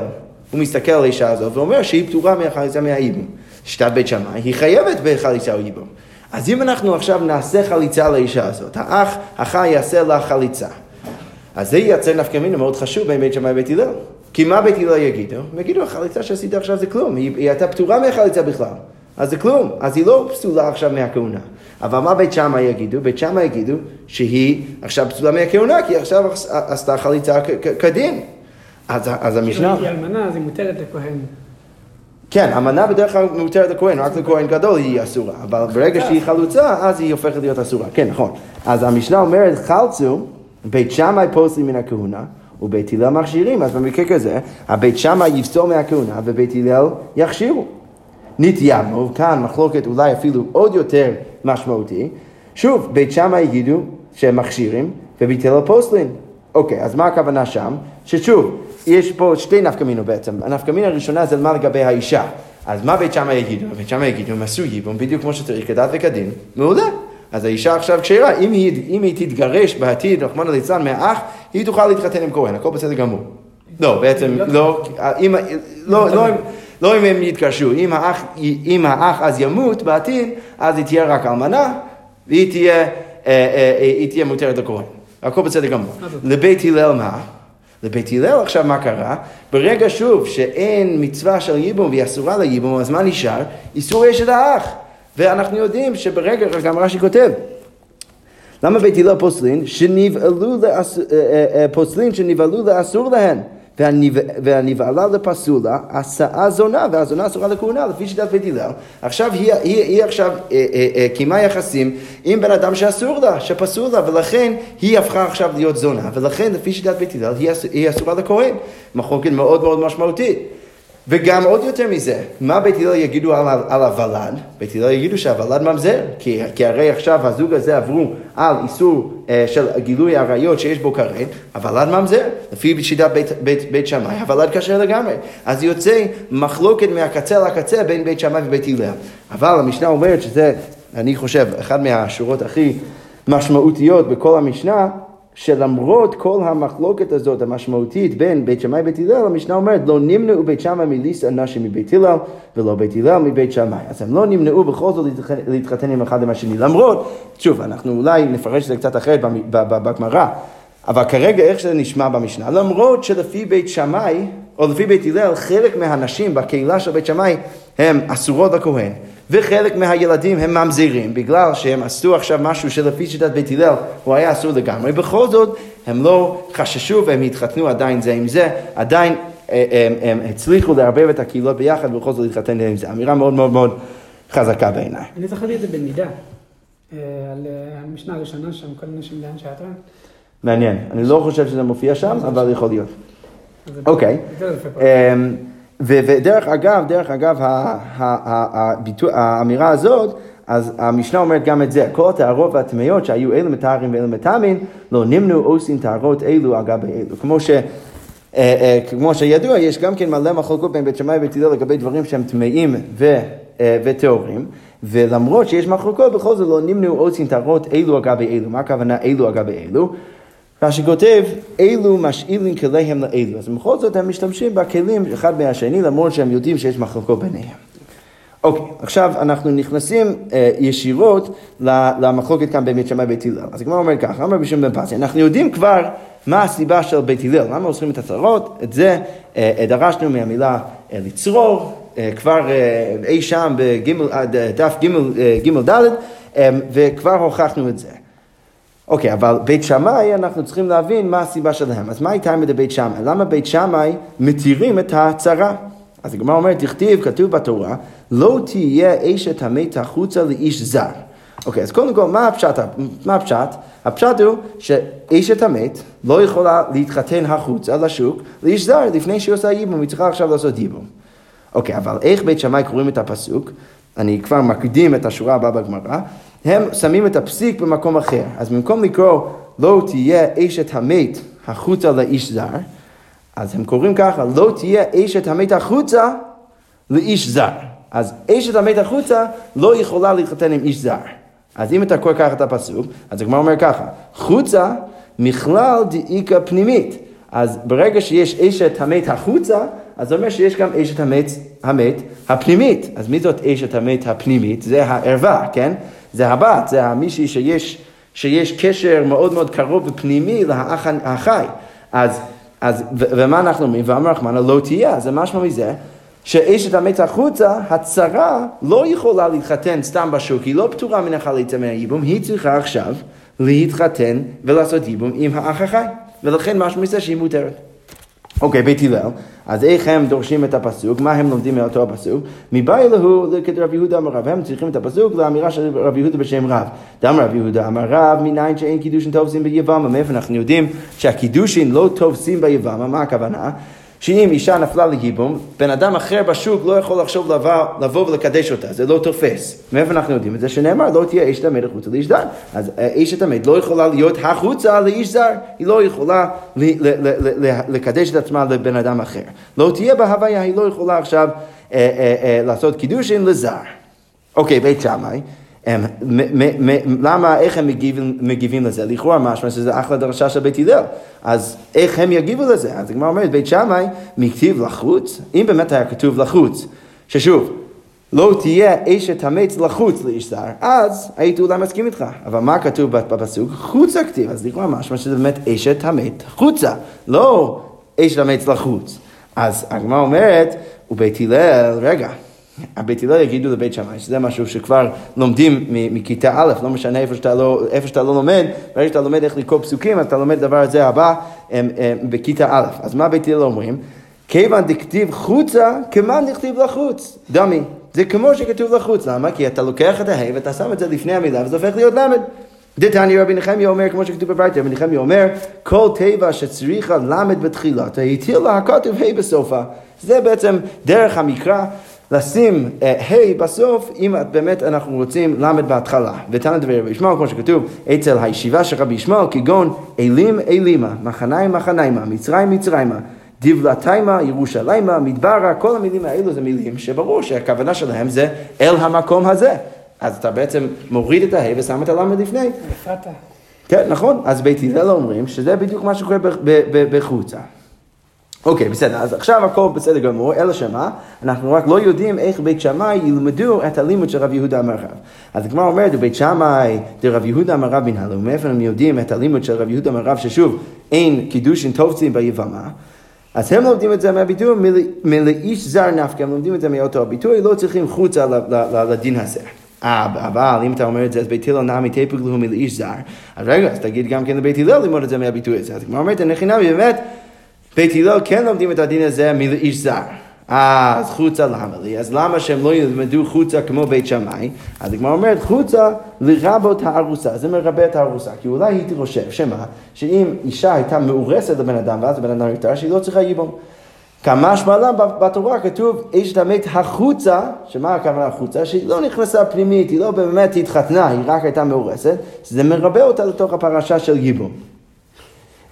הוא מסתכל על האישה הזאת ואומר שהיא פטורה מהחליצה מהייבום. שיטת בית שמאי היא חייבת בחליצה או ייבום. אז אם אנחנו עכשיו נעשה חליצה לאישה הזאת, האח, החי יעשה לה חליצה. אז זה ייצר נפקא מינה מאוד חשוב בין בית שמאי ובית הלל. כי מה בית הלל יגידו? יגידו, החליצה שעשית עכשיו זה כלום, היא, היא הייתה פטורה מהחליצה בכלל. אז זה כלום, אז היא לא פסולה עכשיו מהכהונה. אבל מה בית שמאי יגידו? בית שמאי יגידו שהיא עכשיו פסולה מהכהונה, כי היא עכשיו עשתה חליצה כדין. אז, אז המשנה... היא אלמנה, אז היא מותרת לכהן. כן, המנה בדרך כלל מותרת לכהן, רק לכהן גדול היא אסורה, אבל ברגע שהיא חלוצה, אז היא הופכת להיות אסורה. כן, נכון. אז המשנה אומרת, חלצו, בית שמאי פוסלים מן הכהונה, ובית הלל מכשירים, אז במקרה כזה, הבית שמאי יפסול מהכהונה, ובית הלל יכשירו. נתייבנו, כאן מחלוקת אולי אפילו עוד יותר משמעותי. שוב, בית שמאי יגידו שהם מכשירים, ובית הלל פוסלים. אוקיי, אז מה הכוונה שם? ששוב, יש פה שתי נפקמינו בעצם. הנפקמינה הראשונה זה מה לגבי האישה. אז מה בית שמאי יגידו? בית שמאי יגידו, הם עשו ייבום בדיוק כמו שצריך, כדת וכדין. מעולה. אז האישה עכשיו כשרה, אם היא, אם היא תתגרש בעתיד, רחמנא ליצלן, מהאח, היא תוכל להתחתן עם כהן, הכל בסדר גמור. לא, בעצם לא, אם, לא, לא, אם- לא אם הם יתגרשו, אם האח, אם האח אז ימות בעתיד, אז היא תהיה רק אלמנה, והיא תהיה, אה, אה, אה, תהיה מותרת לכהן. הכל בסדר גמור. לבית הלל מה? לבית הלל עכשיו מה קרה? ברגע שוב שאין מצווה של ייבום והיא אסורה לייבום, אז מה נשאר? איסור אשת האח. ואנחנו יודעים שברגע, גם רש"י כותב, למה בית הלל פוסלין? שנבעלו לאס... אה, אה, אה, פוסלין שנבעלו לאסור להן. והנבע- והנבעלה לפסולה, הסעה זונה, והזונה אסורה לכהונה, לפי שיטת בית הלל. עכשיו היא, היא, היא עכשיו אה, אה, אה, קיימה יחסים עם בן אדם שאסור לה, שפסול לה, ולכן היא הפכה עכשיו להיות זונה, ולכן לפי שיטת בית הלל היא, היא אסורה לכהן. מחלוקת מאוד מאוד משמעותית. וגם עוד יותר מזה, מה בית הלל יגידו על, על הוולד? בית הלל יגידו שהוולד ממזר, כי, כי הרי עכשיו הזוג הזה עברו על איסור אה, של גילוי עריות שיש בו כרת, הוולד ממזר, לפי שיטת בית, בית, בית שמאי, הוולד כשר לגמרי. אז יוצא מחלוקת מהקצה לקצה בין בית שמאי ובית הלל. אבל המשנה אומרת שזה, אני חושב, אחת מהשורות הכי משמעותיות בכל המשנה, שלמרות כל המחלוקת הזאת המשמעותית בין בית שמאי ובית הלל, המשנה אומרת לא נמנעו בית שמאי מליס אנשים מבית הלל ולא בית הלל מבית שמאי. אז הם לא נמנעו בכל זאת להתחתן עם אחד עם השני. למרות, שוב, אנחנו אולי נפרש את זה קצת אחרת בגמרא, אבל כרגע איך שזה נשמע במשנה, למרות שלפי בית שמאי, או לפי בית הלל, חלק מהנשים בקהילה של בית שמאי הם אסורות לכהן. וחלק מהילדים הם ממזירים, בגלל שהם עשו עכשיו משהו שלפי שיטת בית הלל הוא היה אסור לגמרי, בכל זאת הם לא חששו והם התחתנו עדיין זה עם זה, עדיין אה, הם, הם הצליחו לערבב את הקהילות ביחד ובכל זאת להתחתן עם זה. אמירה מאוד מאוד מאוד חזקה בעיניי. אני זכרתי את זה בנידה, אה, על אה, המשנה הראשונה שם, כל הנשים לאן שעתן. מעניין, אני לא חושב שזה מופיע שם, אבל יכול להיות. אוקיי. ודרך אגב, דרך אגב, האמירה הזאת, אז המשנה אומרת גם את זה, כל הטהרות והטמאות שהיו אלו מטהרים ואלו מטמאים, לא נמנו עושים טהרות אלו גבי אלו. כמו, ש, אה, אה, כמו שידוע, יש גם כן מלא מחלוקות בין בית שמאי ובית הלל לגבי דברים שהם טמאים אה, וטהורים, ולמרות שיש מחלוקות, בכל זאת לא נמנו עושים טהרות אלו על גבי אלו. מה הכוונה אלו על גבי אלו? רש"י כותב, אלו משאילים כליהם לאלו. אז בכל זאת הם משתמשים בכלים אחד מהשני, למרות שהם יודעים שיש מחלוקות ביניהם. אוקיי, עכשיו אנחנו נכנסים אה, ישירות למחלוקת כאן בבית שמאי בית הלל. אז הגמרא אומר ככה, אמר בשם בן פסי, אנחנו יודעים כבר מה הסיבה של בית הלל, למה אוסרים את הצהרות, את זה אה, דרשנו מהמילה אה, לצרור, אה, כבר אה, אי שם בדף ג' ד', וכבר הוכחנו את זה. אוקיי, אבל בית שמאי, אנחנו צריכים להבין מה הסיבה שלהם. אז מה הייתה עם בית שמאי? למה בית שמאי מתירים את ההצהרה? אז הגמרא אומרת, תכתיב, כתוב בתורה, לא תהיה אשת המת החוצה לאיש זר. אוקיי, אז קודם כל, מה הפשט? מה הפשט? הפשט הוא שאשת המת לא יכולה להתחתן החוצה לשוק לאיש זר לפני שהיא עושה ייבום, היא צריכה עכשיו לעשות ייבום. אוקיי, אבל איך בית שמאי קוראים את הפסוק? אני כבר מקדים את השורה הבאה בגמרא. הם שמים את הפסיק במקום אחר. אז במקום לקרוא לא תהיה אשת המת החוצה לאיש זר, אז הם קוראים ככה, לא תהיה אשת המת החוצה לאיש זר. אז אשת המת החוצה לא יכולה להתחתן עם איש זר. אז אם אתה קורא ככה את הפסוק, אז הגמרא אומר ככה, חוצה מכלל דאיקה פנימית. אז ברגע שיש אשת המת החוצה, אז זה אומר שיש גם אשת המת, המת הפנימית. אז מי זאת אשת המת הפנימית? זה הערווה, כן? זה הבת, זה המישהי שיש, שיש קשר מאוד מאוד קרוב ופנימי לאח החי. אז, אז ו- ומה אנחנו אומרים? ואמר רחמנא לא תהיה, זה משמע מזה שאשת המת החוצה, הצרה לא יכולה להתחתן סתם בשוק, היא לא פטורה מן החליצה מהייבום, היא צריכה עכשיו להתחתן ולעשות ייבום עם האח החי. ולכן משמע מזה שהיא מותרת. אוקיי, בית הלל, אז איך הם דורשים את הפסוק? מה הם לומדים מאותו הפסוק? מבאי להו כדרב יהודה אמר רב, הם צריכים את הפסוק לאמירה של רב יהודה בשם רב. דאמר רב יהודה אמר רב, מניין שאין קידושין תופסים ביבמה, מאיפה אנחנו יודעים שהקידושין לא תופסים ביבמה, מה הכוונה? שאם אישה נפלה לגיבום, בן אדם אחר בשוק לא יכול לחשוב לבוא, לבוא ולקדש אותה, זה לא תופס. מאיפה אנחנו יודעים את זה? שנאמר, לא תהיה אשת המת החוצה לאיש זר. אז אה, אשת המת לא יכולה להיות החוצה לאיש זר, היא לא יכולה לקדש את עצמה לבן אדם אחר. לא תהיה בהוויה, היא לא יכולה עכשיו אה, אה, אה, לעשות קידושין לזר. אוקיי, בית שמאי. הם, מ, מ, מ, למה, איך הם מגיבים, מגיבים לזה? לכאורה משמע שזה אחלה דרשה של בית הלל. אז איך הם יגיבו לזה? אז הגמרא אומרת, בית שמאי, מכתיב לחוץ? אם באמת היה כתוב לחוץ, ששוב, לא תהיה אשת המת לחוץ לאיש זר, אז הייתי אולי מסכים איתך. אבל מה כתוב בפסוק? חוצה כתיב. אז לכאורה משמע שזה באמת אשת המת חוצה, לא אשת המת לחוץ. אז הגמרא אומרת, ובית הלל, רגע, הבית הלל יגידו לבית שמאי, שזה משהו שכבר לומדים מכיתה א', לא משנה איפה שאתה לא, איפה שאתה לא לומד, ברגע שאתה לומד איך לקרוא פסוקים, אז אתה לומד את הדבר הזה הבא הם, הם, בכיתה א'. אז מה בית הלל אומרים? כיוון דכתיב חוצה, כמאן דכתיב לחוץ. דמי. זה כמו שכתוב לחוץ, למה? כי אתה לוקח את הה' ואתה שם את זה לפני המילה וזה הופך להיות למד. דתניא רבי נחמיה אומר, כמו שכתוב בברייתא, רבי נחמיה אומר, כל תיבה שצריכה למד בתחילתה, התיר לה הכתוב ה' בסופה. זה בעצם דרך המקרא. לשים אה, ה' בסוף, אם באמת אנחנו רוצים למד בהתחלה. ותנא דברי רבי ישמעאל, כמו שכתוב, אצל הישיבה של רבי ישמעאל, כגון אלים אלימה, מחניים מחניימה, מצרים מצרימה. דבלתיימה, ירושלימה, מדברה, כל המילים האלו זה מילים שברור שהכוונה שלהם זה אל המקום הזה. אז אתה בעצם מוריד את הה' ושם את הלמד לפני. כן, נכון. אז בית הלל אומרים שזה בדיוק מה שקורה בחוצה. אוקיי, בסדר, אז עכשיו הכל בסדר גמור, אלא שמה, אנחנו רק לא יודעים איך בית שמאי ילמדו את הלימוד של רב יהודה המרב. אז הגמרא אומרת, בית שמאי דרב יהודה המרב מנהלו, מאיפה הם יודעים את הלימוד של רב יהודה המרב, ששוב, אין קידושין טובצים ביבמה. אז הם לומדים את זה מהביטוי מל- מלאיש זר נפקא, הם לומדים את זה מאותו הביטוי, לא צריכים חוצה לדין הזה. אה, אבל אם אתה אומר את זה, אז בית הלל נמי תפק לו מלאיש זר, אז רגע, אז תגיד גם כן לבית הלל ללמוד את זה מהביטוי הזה. אז הגמרא אומרת, נכי נמי, באמת, בית הלל כן לומדים את הדין הזה מלאיש זר. אז חוצה למה לי? אז למה שהם לא ילמדו חוצה כמו בית שמאי? אז הגמרא אומרת, חוצה לרבות הארוסה, זה מרבה את הארוסה. כי אולי הייתי חושב, שמה? שאם אישה הייתה מאורסת לבן אדם, ואז הבן אדם נפטר, שהיא לא צריכה ייבום. כמה שמעלה בתורה כתוב אשת המת החוצה, שמה הכוונה החוצה? שהיא לא נכנסה פנימית, היא לא באמת התחתנה, היא רק הייתה מאורסת, זה מרבה אותה לתוך הפרשה של ייבום.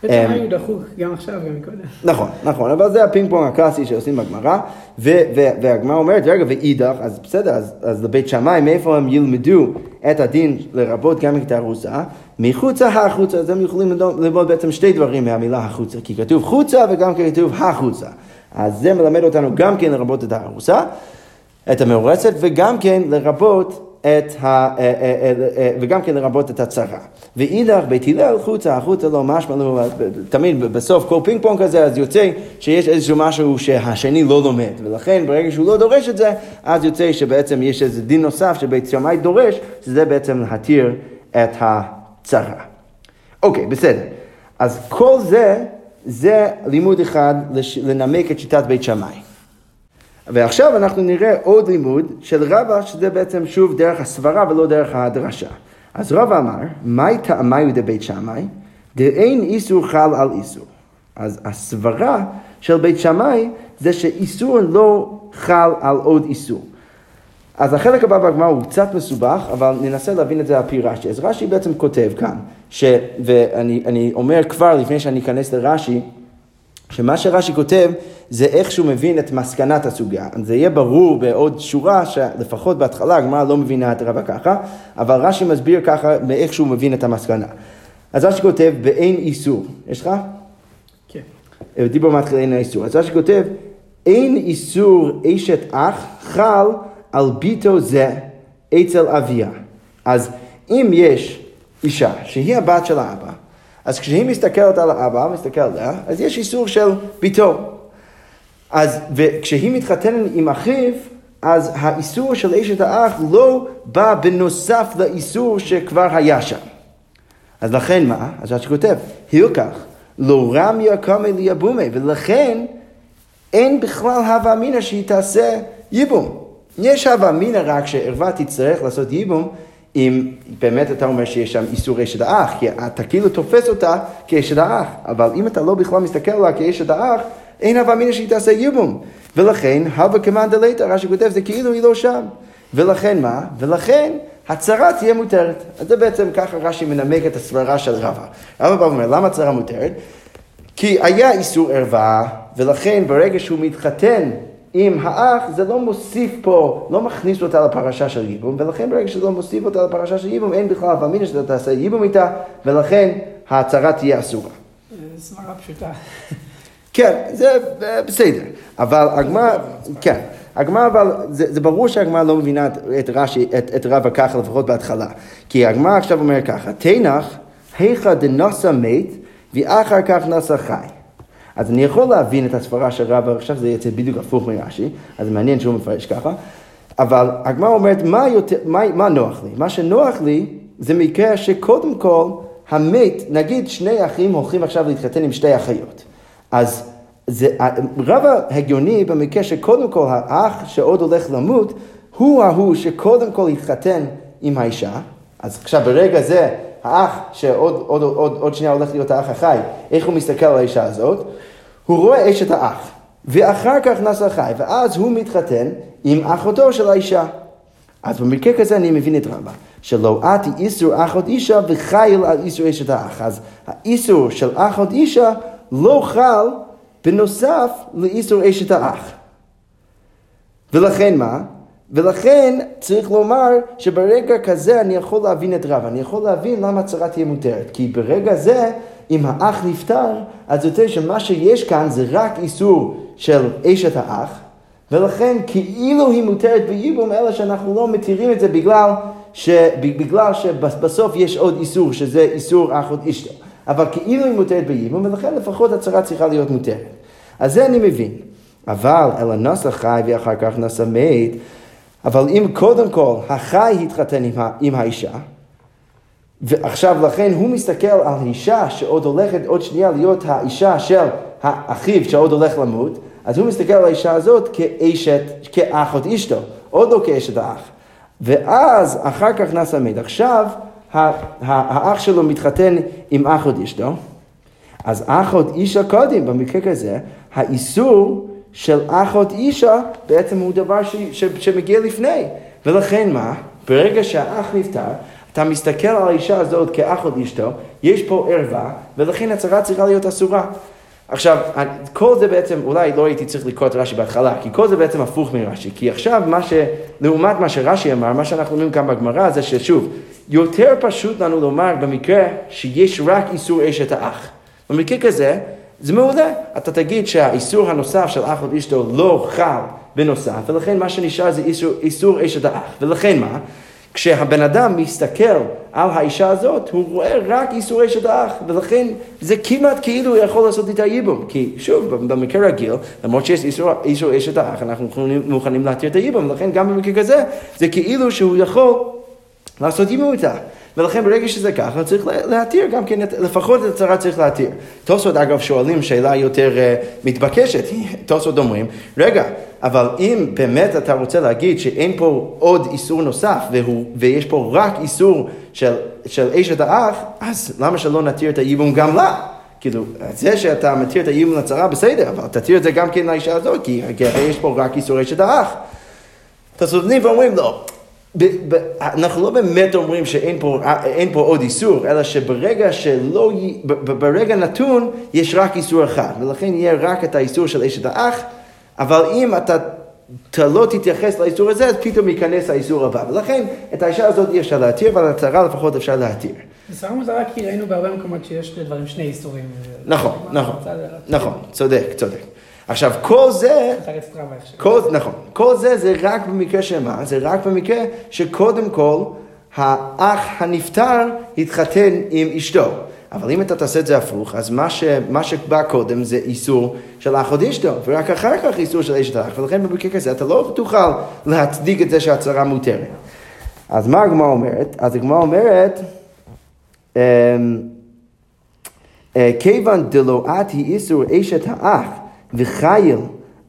בעצם אמ, היו דחוק גם עכשיו גם קודם. נכון, נכון, אבל זה הפינג פונג הקלאסי שעושים בגמרא, והגמרא אומרת, רגע, ואידך, אז בסדר, אז, אז לבית שמאי, מאיפה הם ילמדו את הדין לרבות גם את הארוסה? מחוצה החוצה, אז הם יכולים ללמוד ללמוד בעצם שתי דברים מהמילה החוצה, כי כתוב חוצה וגם כן כתוב החוצה. אז זה מלמד אותנו גם כן לרבות את הארוסה, את המאורסת, וגם כן לרבות את ה... אה, אה, אה, וגם כן לרבות את הצרה. ואידך בית הלל חוצה, החוצה לא משמע לו, תמיד בסוף כל פינג פונג כזה, אז יוצא שיש איזשהו משהו שהשני לא לומד, ולכן ברגע שהוא לא דורש את זה, אז יוצא שבעצם יש איזה דין נוסף שבית שמאי דורש, שזה בעצם להתיר את הצרה. אוקיי, בסדר. אז כל זה, זה לימוד אחד לנמק את שיטת בית שמאי. ועכשיו אנחנו נראה עוד לימוד של רבא, שזה בעצם שוב דרך הסברה ולא דרך הדרשה. אז רבא אמר, מהי טעמיו דבית שמאי? דאין איסור חל על איסור. אז הסברה של בית שמאי זה שאיסור לא חל על עוד איסור. אז החלק הבא בגמרא הוא קצת מסובך, אבל ננסה להבין את זה על פי רש"י. אז רש"י בעצם כותב כאן, ש, ואני אני אומר כבר לפני שאני אכנס לרש"י, שמה שרש"י כותב זה איך שהוא מבין את מסקנת הסוגיה. זה יהיה ברור בעוד שורה שלפחות בהתחלה הגמרא לא מבינה את רבא ככה, אבל רש"י מסביר ככה מאיך שהוא מבין את המסקנה. אז רש"י כותב באין איסור, יש לך? כן. דיבור מתחיל אין האיסור. אז רש"י כותב, אין איסור אשת אח חל על ביתו זה אצל אביה. אז אם יש אישה שהיא הבת של האבא, אז כשהיא מסתכלת על האבא, מסתכלת עליה, אז יש איסור של ביתו. אז וכשהיא מתחתנת עם אחיו, אז האיסור של אשת האח לא בא בנוסף לאיסור שכבר היה שם. אז לכן מה? אז רש"י כותב, הילקח, לא רמיה קמא ליבומי, ולכן אין בכלל הווה אמינא שהיא תעשה ייבום. יש הווה אמינא רק שערווה תצטרך לעשות ייבום אם באמת אתה אומר שיש שם איסור אשת האח, כי אתה כאילו תופס אותה כאשת האח, אבל אם אתה לא בכלל מסתכל עליה כאשת האח, אין הווה אמינא שהיא תעשה ייבום. ולכן, הווה כמאן דלתא, רש"י כותב, זה כאילו היא לא שם. ולכן מה? ולכן הצרה תהיה מותרת. אז זה בעצם ככה רש"י מנמק את הסברה של רבא. רבא בא ואומר, למה הצרה מותרת? כי היה איסור ערווה, ולכן ברגע שהוא מתחתן עם האח, זה לא מוסיף פה, לא מכניס אותה לפרשה של ייבום, ולכן ברגע שזה לא מוסיף אותה לפרשה של ייבום, אין בכלל אבא שאתה תעשה ייבום איתה, ולכן ההצהרה תהיה אסורה. סברה פשוטה. כן, זה אה, בסדר, אבל הגמרא, כן, הגמרא אבל, זה, זה ברור שהגמרא לא מבינה את, רש"י, את, את רבא ככה לפחות בהתחלה, כי הגמרא עכשיו אומר ככה, תנח, היכא דנשא מת, ואחר כך נשא חי. אז אני יכול להבין את הסברה של רבא, עכשיו זה יצא בדיוק הפוך מרש"י, אז מעניין שהוא מפרש ככה, אבל הגמרא אומרת, מה, יותר, מה, מה נוח לי? מה שנוח לי זה מקרה שקודם כל המת, נגיד שני אחים הולכים עכשיו להתחתן עם שתי אחיות. אז זה, רבא הגיוני במקרה שקודם כל האח שעוד הולך למות, הוא ההוא שקודם כל התחתן עם האישה, אז עכשיו ברגע זה האח, שעוד עוד, עוד, עוד שנייה הולך להיות האח החי, איך הוא מסתכל על האישה הזאת? הוא רואה אשת האח, ואחר כך נס החי, ואז הוא מתחתן עם אחותו של האישה. אז במקרה כזה אני מבין את רמב"ם, שלא עתי איסור אחות אישה וחייל על איסור אשת האח. אז האיסור של אחות אישה לא חל בנוסף לאיסור אשת האח. ולכן מה? ולכן צריך לומר שברגע כזה אני יכול להבין את רב, אני יכול להבין למה הצהרה תהיה מותרת. כי ברגע זה, אם האח נפטר, אז יוצא שמה שיש כאן זה רק איסור של אשת האח, ולכן כאילו היא מותרת בייבום, אלא שאנחנו לא מתירים את זה בגלל, ש, בגלל שבסוף יש עוד איסור, שזה איסור אחות אשתו. אבל כאילו היא מותרת בייבום, ולכן לפחות הצהרה צריכה להיות מותרת. אז זה אני מבין. אבל אלא נשא חי ואחר כך נשא מת, אבל אם קודם כל החי התחתן עם, עם האישה, ועכשיו לכן הוא מסתכל על אישה שעוד הולכת עוד שנייה להיות האישה של האחיו שעוד הולך למות, אז הוא מסתכל על האישה הזאת כאשת, כאחות אשתו, עוד לא כאשת האח. ואז אחר כך נעשה מת. עכשיו האח שלו מתחתן עם אחות אשתו, אז אחות אישה קודם, במקרה כזה, האיסור של אחות אישה בעצם הוא דבר ש, ש, שמגיע לפני. ולכן מה? ברגע שהאח נפטר, אתה מסתכל על האישה הזאת כאחות אשתו, יש פה ערווה, ולכן הצהרה צריכה להיות אסורה. עכשיו, כל זה בעצם, אולי לא הייתי צריך לקרוא את רש"י בהתחלה, כי כל זה בעצם הפוך מרש"י. כי עכשיו, מה ש... לעומת מה שרש"י אמר, מה שאנחנו אומרים כאן בגמרא, זה ששוב, יותר פשוט לנו לומר במקרה שיש רק איסור אשת האח. במקרה כזה, זה מעולה. אתה תגיד שהאיסור הנוסף של אח עוד אשתו לא חל בנוסף, ולכן מה שנשאר זה איסור, איסור אשת האח. ולכן מה? כשהבן אדם מסתכל על האישה הזאת, הוא רואה רק איסור אשת האח, ולכן זה כמעט כאילו הוא יכול לעשות את הייבום. כי שוב, במקרה רגיל, למרות שיש איסור, איסור אשת האח, אנחנו מוכנים להתיר את הייבום, ולכן גם במקרה כזה, זה כאילו שהוא יכול לעשות ייבום איתה. ולכן ברגע שזה ככה, צריך להתיר גם כן, לפחות את הצהרה צריך להתיר. תוספות אגב שואלים שאלה יותר uh, מתבקשת, (laughs) תוספות אומרים, רגע, אבל אם באמת אתה רוצה להגיד שאין פה עוד איסור נוסף, והוא, ויש פה רק איסור של, של אשת האח, אז למה שלא נתיר את הייבום גם לה? כאילו, זה שאתה מתיר את הייבום לצרה בסדר, אבל תתיר את זה גם כן לאישה הזאת, כי הרי יש פה רק איסור אשת האח. תסודנים ואומרים לא, ב, ב, אנחנו לא באמת אומרים שאין פה, פה עוד איסור, אלא שברגע שלא, ב, ב, ברגע נתון יש רק איסור אחד, ולכן יהיה רק את האיסור של אשת האח, אבל אם אתה, אתה לא תתייחס לאיסור הזה, אז פתאום ייכנס האיסור הבא, ולכן את האישה הזאת אי אפשר להתיר, אבל הצהרה לפחות אפשר להתיר. זה סתם מוזרה כי ראינו בהרבה מקומות שיש לדברים שני איסורים. נכון, נכון, נכון, צודק, צודק. עכשיו, כל זה, כל, נכון, כל זה זה רק במקרה של מה? זה רק במקרה שקודם כל האח הנפטר התחתן עם אשתו. אבל אם אתה תעשה את זה הפוך, אז מה, ש, מה שבא קודם זה איסור של אח עוד אשתו, ורק אחר כך איסור של אשת האח, ולכן במקרה כזה אתה לא תוכל להצדיק את זה שהצהרה מותרת. אז מה הגמרא אומרת? אז הגמרא אומרת, אמ, אה, כיוון דלואת היא איסור אשת האח וחייל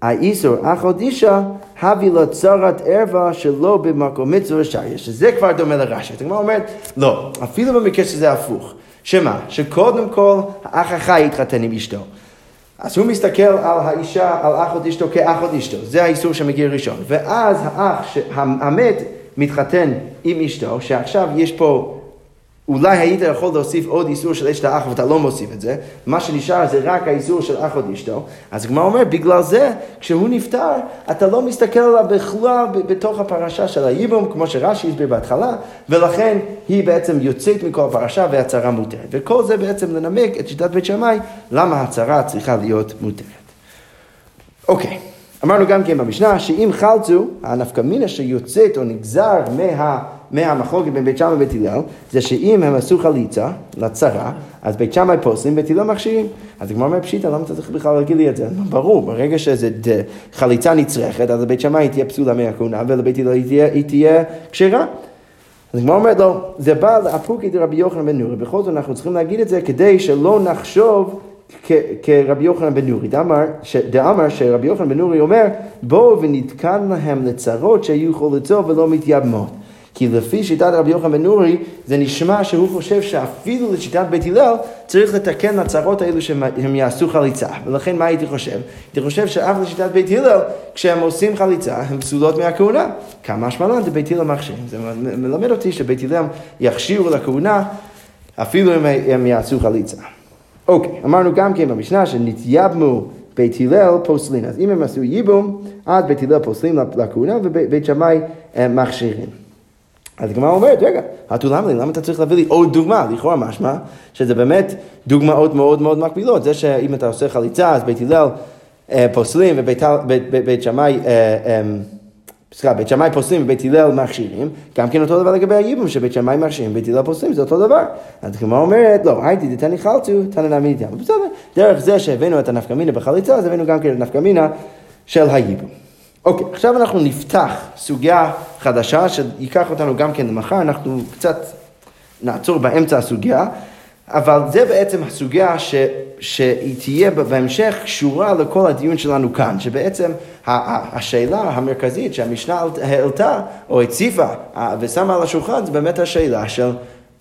האיסור אח עוד אישה, הביא לו צרת ערווה שלא במקום מצווה שריה, שזה כבר דומה לרש"י. אתה כבר אומרת, לא, אפילו במקרה שזה הפוך. שמה? שקודם כל האח החי התחתן עם אשתו. אז הוא מסתכל על האישה, על אח עוד אשתו כאח עוד אשתו, זה האיסור שמגיע ראשון. ואז האח המת מתחתן עם אשתו, שעכשיו יש פה אולי היית יכול להוסיף עוד איסור של אשת האח ואתה לא מוסיף את זה, מה שנשאר זה רק האיסור של אח עוד אשתו, אז הגמרא אומר, בגלל זה, כשהוא נפטר, אתה לא מסתכל עליו בכלל בתוך הפרשה של הייבום, כמו שרש"י הסביר בהתחלה, ולכן היא בעצם יוצאת מכל הפרשה והצהרה מותרת. וכל זה בעצם לנמק את שיטת בית שמאי, למה הצהרה צריכה להיות מותרת. אוקיי. אמרנו גם כן במשנה, שאם חלצו, הנפקא מינה שיוצאת או נגזר מה... מהמחלוקת בין בית שמאי ובית הלל, זה שאם הם עשו חליצה לצרה, אז בית שמאי פוסלים, בית הלל מכשירים. אז הגמרא אומר פשיטא, למה אתה צריך בכלל להגיד לי את זה? ברור, ברגע שזה חליצה נצרכת, אז לבית שמאי תהיה פסולה מהכהונה, ולבית הלל היא תהיה כשרה. אז הגמרא אומרת לו, זה בא לאפוקי דרבי יוחנן בן נורי, בכל זאת אנחנו צריכים להגיד את זה כדי שלא נחשוב כרבי יוחנן בן נורי, דאמר שרבי יוחנן בן נורי אומר, בואו ונתקן להם לצרות שיהיו חולצות ולא מתייבמות. כי לפי שיטת רבי יוחנן בן נורי, זה נשמע שהוא חושב שאפילו לשיטת בית הלל צריך לתקן לצרות האלו שהם יעשו חליצה. ולכן מה הייתי חושב? הייתי חושב שאף לשיטת בית הלל, כשהם עושים חליצה, הם פסולות מהכהונה. כמה משמע לן זה בית הלל מכשירים. זה מלמד אותי שבית הלל יכשירו לכהונה אפילו אם הם יעשו חליצה. אוקיי, אמרנו גם כן במשנה שנתייבמו בית הלל פוסלין. אז אם הם עשו ייבום, אז בית הלל פוסלים לכהונה ובית שמאי מכשירים. אז הגמרא אומרת, רגע, התו למה לי, למה אתה צריך להביא לי עוד דוגמה? לכאורה משמע שזה באמת דוגמאות מאוד מאוד מקבילות. זה שאם אתה עושה חליצה, אז בית הלל אה, פוסלים ובית שמאי... אה, אה, סליחה, בית שמאי פוסלים ובית הלל מכשירים, גם כן אותו דבר לגבי הייבום, שבית שמאי מכשירים ובית הלל פוסלים, זה אותו דבר. אז הגמרא אומרת, לא, הייתי דתני חלצו, תנא נמי דיאם. בסדר, דרך זה שהבאנו את הנפקמינה בחליצה, אז הבאנו גם כן את הנפקמינה של הייבום. אוקיי, עכשיו אנחנו נפתח סוגיה חדשה שייקח אותנו גם כן למחר, אנחנו קצת נעצור באמצע הסוגיה, אבל זה בעצם הסוגיה ש, שהיא תהיה בהמשך קשורה לכל הדיון שלנו כאן, שבעצם השאלה המרכזית שהמשנה העלתה או הציפה ושמה על השולחן זה באמת השאלה של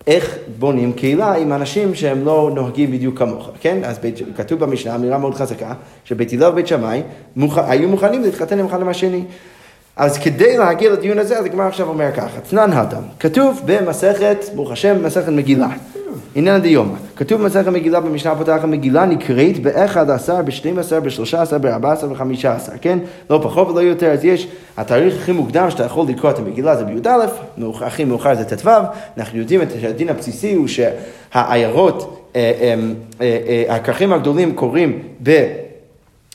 איך בונים קהילה עם אנשים שהם לא נוהגים בדיוק כמוך, כן? אז בית, כתוב במשנה אמירה מאוד חזקה, שבית הלל ובית שמאי מוכ... היו מוכנים להתחתן עם אחד עם השני. אז כדי להגיע לדיון הזה, אז הגמרא עכשיו אומר ככה, תנן הדם, כתוב במסכת, ברוך השם, מסכת מגילה. עניין דיומא. כתוב במסכת מגילה במשנה הפותחת מגילה נקראת באחד עשר, בשתים עשר, בשלושה עשר, בארבע עשר וחמישה עשר, כן? לא פחות ולא יותר, אז יש התאריך הכי מוקדם שאתה יכול לקרוא את המגילה זה בי"א, הכי מאוחר זה ט"ו, אנחנו יודעים את הדין הבסיסי הוא שהעיירות, אה, אה, אה, הכרכים הגדולים קורים ב...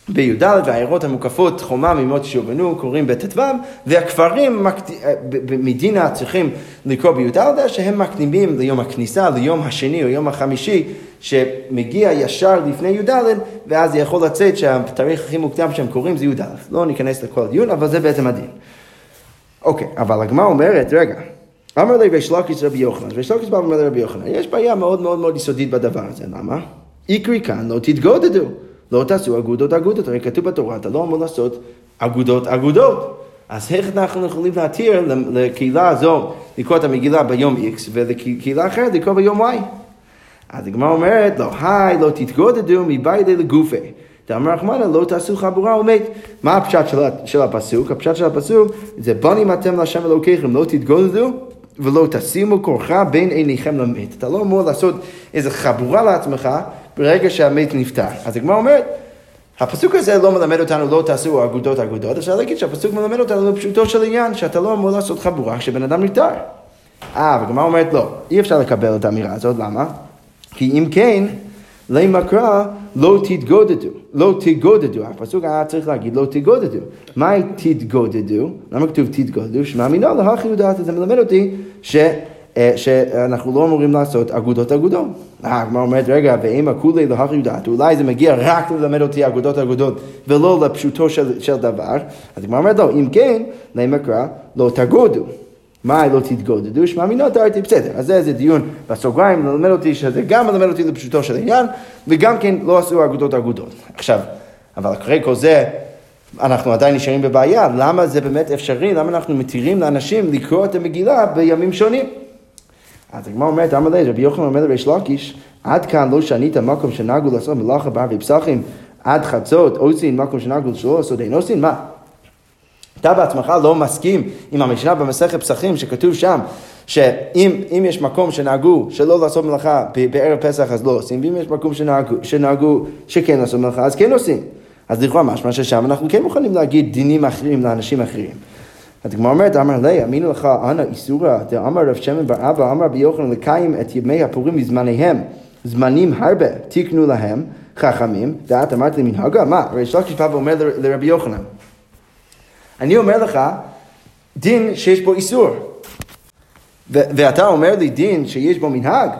בי"ד והעיירות המוקפות חומה ממות שיובנו קוראים בט"ו והכפרים מדינה צריכים לקרוא בי"ד שהם מקדימים ליום הכניסה, ליום השני או יום החמישי שמגיע ישר לפני י"ד ואז יכול לצאת שהתאריך הכי מוקדם שהם קוראים זה י"ד. לא ניכנס לכל הדיון אבל זה בעצם הדין. אוקיי, אבל הגמרא אומרת, רגע, אמר לי ריש לקיס רבי יוחנן, ריש לקיס בא ואומר לרבי יוחנן, יש בעיה מאוד מאוד מאוד יסודית בדבר הזה, למה? איקרי כאן לא תתגודדו. לא תעשו אגודות אגודות, הרי כתוב בתורה, אתה לא אמור לעשות אגודות אגודות. אז איך אנחנו יכולים להתיר לקהילה הזו לקרוא את המגילה ביום X ולקהילה אחרת לקרוא ביום Y? אז הגמרא אומרת, לא, היי, לא תתגודדו מביידי לגופי. דאמר רחמנא, לא תעשו חבורה ומת. מה הפשט של, של הפסוק? הפשט של הפסוק זה בנים אתם להשם אלוקיכם, לא תתגודדו ולא תשימו כורחה בין עיניכם למת. אתה לא אמור לעשות איזה חבורה לעצמך ברגע שהמת נפטר. אז הגמרא אומרת, הפסוק הזה לא מלמד אותנו לא תעשו אגודות אגודות, אפשר להגיד שהפסוק מלמד אותנו לפשוטו של עניין, שאתה לא אמור לעשות חבורה כשבן אדם נפטר. אה, והגמרא אומרת לא, אי אפשר לקבל את האמירה הזאת, למה? כי אם כן, למה קרא לא תתגודדו, לא תתגודדו, הפסוק היה צריך להגיד לא תתגודדו. מהי תתגודדו? למה כתוב תתגודדו? שמאמינה להכי יודעת, זה מלמד אותי ש... אה, שאנחנו לא אמורים לעשות אגודות אגודות. הגמרא אומרת, רגע, ואם הכולי להכי יודעת, אולי זה מגיע רק ללמד אותי אגודות אגודות ולא לפשוטו של, של דבר, אז הגמרא אומרת, לא, אם כן, למה קרא, לא תגודו. מה לא תתגודדו? שמע מינו תרתי בסדר. אז זה איזה דיון בסוגריים, ללמד אותי שזה גם מלמד אותי לפשוטו של עניין, וגם כן לא עשו אגודות אגודות. עכשיו, אבל אחרי כל זה, אנחנו עדיין נשארים בבעיה, למה זה באמת אפשרי? למה אנחנו מתירים לאנשים לקרוא את המגילה בימים שונים? אז הגמרא אומרת, אמר לי, רבי יוחנן אומר לריש לקיש, עד כאן לא שנית מקום שנהגו לעשות מלאכה בערבי פסחים, עד חצות עושים מקום שנהגו שלא לעשות אין עושים, מה? אתה בעצמך לא מסכים עם המשנה במסכת פסחים שכתוב שם שאם יש מקום שנהגו שלא לעשות מלאכה בערב פסח אז לא עושים, ואם יש מקום שנהגו, שנהגו שכן לעשות מלאכה אז כן עושים. אז לכאורה משמע ששם אנחנו כן מוכנים להגיד דינים אחרים לאנשים אחרים. אז הגמרא אומרת, אמר לי, אמינו לך אנא איסורא, דאמר רב שמן בר אבא, אמר ביוחנן לקיים את ימי הפורים בזמניהם, זמנים הרבה, תקנו להם, חכמים, ואת אמרת לי מנהגה, מה? הרי שלח תשפע ואומר לרבי יוחנן, אני אומר לך, דין שיש בו איסור, ואתה אומר לי דין שיש בו מנהג,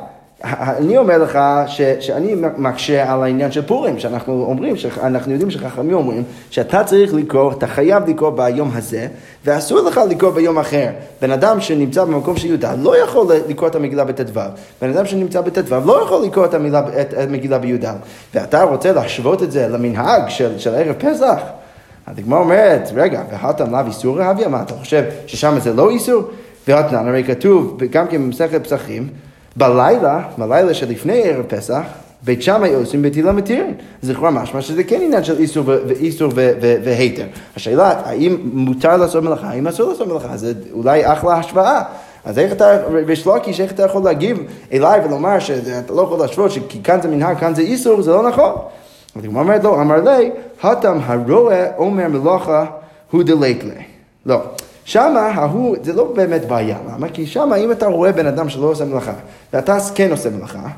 אני אומר לך ש, שאני מקשה על העניין של פורים, שאנחנו אומרים, שאנחנו יודעים שחכמים אומרים שאתה צריך לקרוא, אתה חייב לקרוא ביום הזה, ואסור לך לקרוא ביום אחר. בן אדם שנמצא במקום של י"ד לא יכול לקרוא את המגילה בט"ו, בן אדם שנמצא בט"ו לא יכול לקרוא את, המילה, את המגילה בי"ד. ואתה רוצה להשוות את זה למנהג של, של ערב פסח? הדגמר אומרת, רגע, והתם לאו איסור רביה? מה, אתה חושב ששם זה לא איסור? והתנן, הרי כתוב, גם כן במסכת פסחים, בלילה, בלילה שלפני ערב פסח, בית שמאי עושים בית הלל מתירים. זה לכאורה משמע שזה כן עניין של איסור ואיסור והיתר. השאלה, האם מותר לעשות מלאכה, האם אסור לעשות מלאכה, זה אולי אחלה השוואה. אז איך אתה, ריש לקיש, איך אתה יכול להגיב אליי ולומר שאתה לא יכול להשוות שכי כאן זה מנהג, כאן זה איסור, זה לא נכון. אז הגמרא אומרת לו, אמר לי, התם הרועה אומר מלאכה הוא דלית לי. לא. שמה ההוא, זה לא באמת בעיה, למה? כי שמה אם אתה רואה בן אדם שלא עושה מלאכה, ואתה כן עושה מלאכה,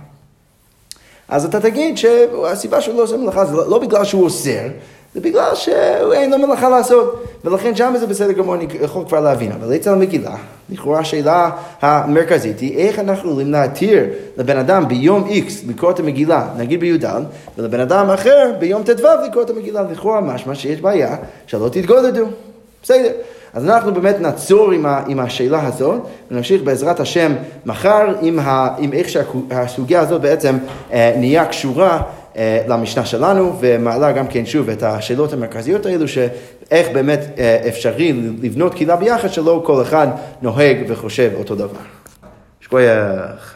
אז אתה תגיד שהסיבה שהוא לא עושה מלאכה זה לא, בגלל שהוא אוסר, זה בגלל שאין לו מלאכה לעשות, ולכן שם זה בסדר גמור, אני יכול כבר להבין. אבל אצל המגילה, לכאורה השאלה המרכזית היא איך אנחנו יכולים להתיר לבן אדם ביום X לקרוא את המגילה, נגיד בי"ד, ולבן אדם אחר ביום ט"ו לקרוא את המגילה, לכאורה משמע שיש בעיה שלא תתגודדו. בסדר. אז אנחנו באמת נעצור עם, ה, עם השאלה הזאת, ונמשיך בעזרת השם מחר עם, ה, עם איך שהסוגיה הזאת בעצם אה, נהיה קשורה אה, למשנה שלנו, ומעלה גם כן שוב את השאלות המרכזיות האלו, שאיך באמת אה, אפשרי לבנות קהילה ביחד, שלא כל אחד נוהג וחושב אותו דבר. שכוייח.